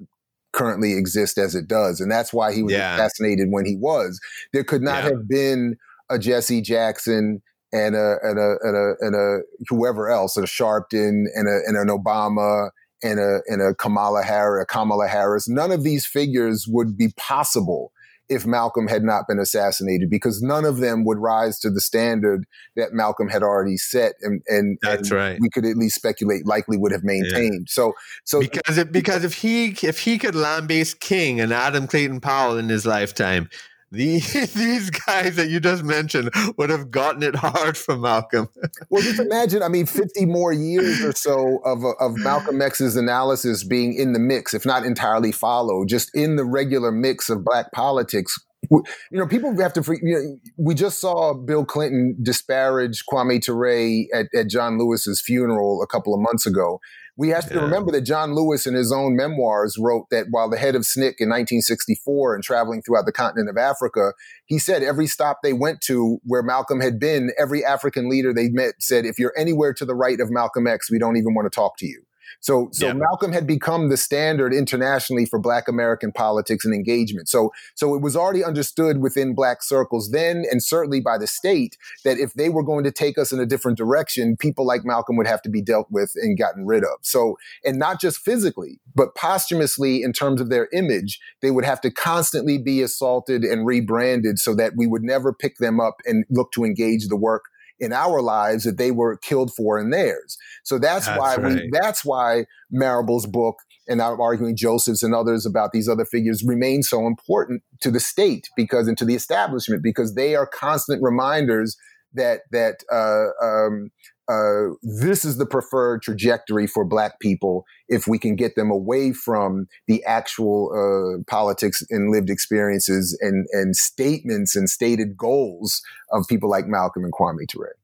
Speaker 3: currently exist as it does and that's why he was yeah. assassinated when he was there could not yeah. have been a Jesse Jackson and a and a and a, and a whoever else a Sharpton and a and an Obama and a and a Kamala Harris Kamala Harris none of these figures would be possible if Malcolm had not been assassinated, because none of them would rise to the standard that Malcolm had already set, and and,
Speaker 2: that's
Speaker 3: and
Speaker 2: right.
Speaker 3: We could at least speculate likely would have maintained. Yeah. So, so
Speaker 2: because if, because if he if he could lambaste King and Adam Clayton Powell in his lifetime, these these guys that you just mentioned would have gotten it hard from Malcolm.
Speaker 3: well, just imagine, I mean, 50 more years or so of, of Malcolm X's analysis being in the mix, if not entirely followed, just in the regular mix of black politics you know, people have to. You know, we just saw Bill Clinton disparage Kwame Ture at, at John Lewis's funeral a couple of months ago. We have yeah. to remember that John Lewis, in his own memoirs, wrote that while the head of SNCC in 1964 and traveling throughout the continent of Africa, he said every stop they went to where Malcolm had been, every African leader they met said, "If you're anywhere to the right of Malcolm X, we don't even want to talk to you." So, so yeah. Malcolm had become the standard internationally for Black American politics and engagement. So, so it was already understood within Black circles then, and certainly by the state, that if they were going to take us in a different direction, people like Malcolm would have to be dealt with and gotten rid of. So, and not just physically, but posthumously in terms of their image, they would have to constantly be assaulted and rebranded so that we would never pick them up and look to engage the work in our lives that they were killed for in theirs. So that's, that's why right. we, that's why Marable's book and I'm arguing Joseph's and others about these other figures remain so important to the state because and to the establishment because they are constant reminders that that uh, um, uh, this is the preferred trajectory for Black people if we can get them away from the actual uh, politics and lived experiences and, and statements and stated goals of people like Malcolm and Kwame Ture.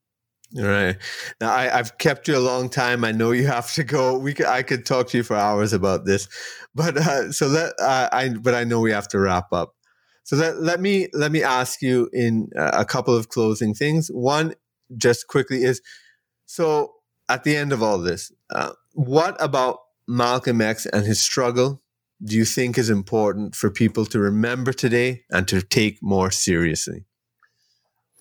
Speaker 2: Right now, I, have kept you a long time. I know you have to go. We could, I could talk to you for hours about this, but uh, so let uh, I. But I know we have to wrap up. So let let me let me ask you in a couple of closing things. One, just quickly, is so at the end of all this, uh, what about Malcolm X and his struggle do you think is important for people to remember today and to take more seriously?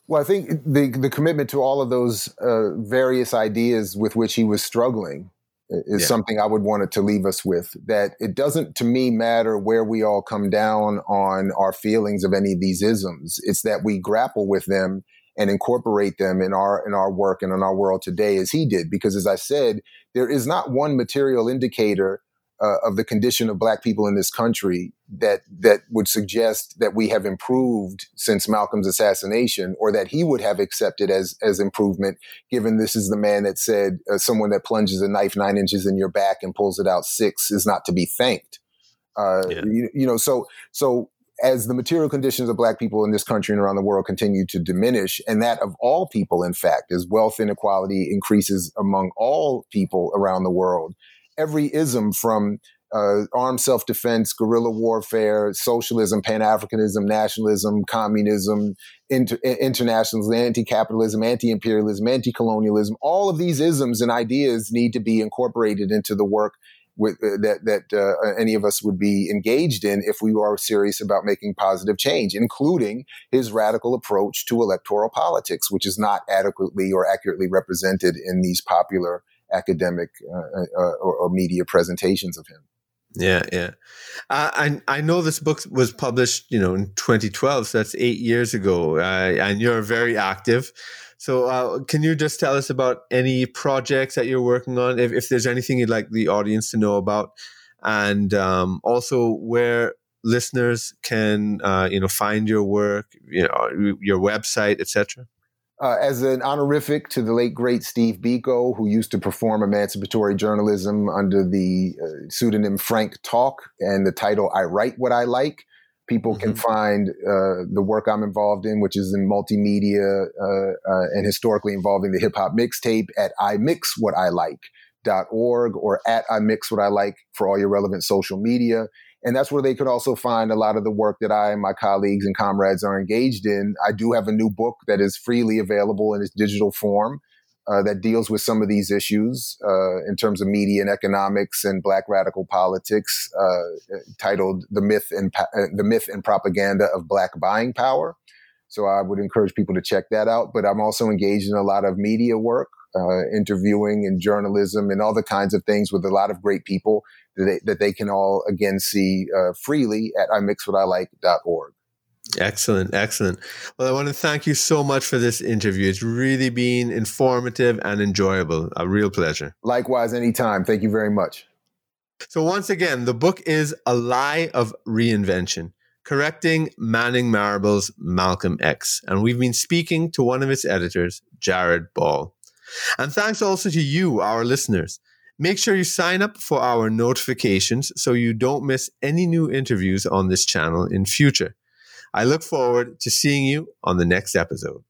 Speaker 3: Well, I think the the commitment to all of those uh, various ideas with which he was struggling is yeah. something I would want it to leave us with. That it doesn't, to me, matter where we all come down on our feelings of any of these isms. It's that we grapple with them and incorporate them in our in our work and in our world today as he did because as i said there is not one material indicator uh, of the condition of black people in this country that that would suggest that we have improved since Malcolm's assassination or that he would have accepted as as improvement given this is the man that said uh, someone that plunges a knife 9 inches in your back and pulls it out 6 is not to be thanked uh, yeah. you, you know so so as the material conditions of black people in this country and around the world continue to diminish, and that of all people, in fact, as wealth inequality increases among all people around the world, every ism from uh, armed self defense, guerrilla warfare, socialism, Pan Africanism, nationalism, communism, inter- internationalism, anti capitalism, anti imperialism, anti colonialism, all of these isms and ideas need to be incorporated into the work with, uh, that that uh, any of us would be engaged in if we are serious about making positive change, including his radical approach to electoral politics, which is not adequately or accurately represented in these popular academic uh, uh, uh or, or, media presentations of him.
Speaker 2: Yeah, yeah. Uh, I I know this book was published, you know, in 2012, so that's eight years ago, and you're very active. So, uh, can you just tell us about any projects that you're working on? If, if there's anything you'd like the audience to know about, and um, also where listeners can, uh, you know, find your work, you know, your website, etc.
Speaker 3: Uh, as an honorific to the late great Steve Biko, who used to perform emancipatory journalism under the uh, pseudonym Frank Talk and the title "I Write What I Like." People mm-hmm. can find uh, the work I'm involved in, which is in multimedia uh, uh, and historically involving the hip hop mixtape at imixwhatilike.org or at imixwhatilike for all your relevant social media. And that's where they could also find a lot of the work that I and my colleagues and comrades are engaged in. I do have a new book that is freely available in its digital form uh, that deals with some of these issues uh, in terms of media and economics and black radical politics, uh, titled "The Myth and pa- uh, the Myth and Propaganda of Black Buying Power." So I would encourage people to check that out. But I'm also engaged in a lot of media work, uh, interviewing and journalism and all the kinds of things with a lot of great people that they, that they can all again see uh, freely at imixwhatilike.org.
Speaker 2: Excellent, excellent. Well, I want to thank you so much for this interview. It's really been informative and enjoyable. A real pleasure.
Speaker 3: Likewise, anytime. Thank you very much.
Speaker 2: So, once again, the book is A Lie of Reinvention Correcting Manning Marable's Malcolm X. And we've been speaking to one of its editors, Jared Ball. And thanks also to you, our listeners. Make sure you sign up for our notifications so you don't miss any new interviews on this channel in future. I look forward to seeing you on the next episode.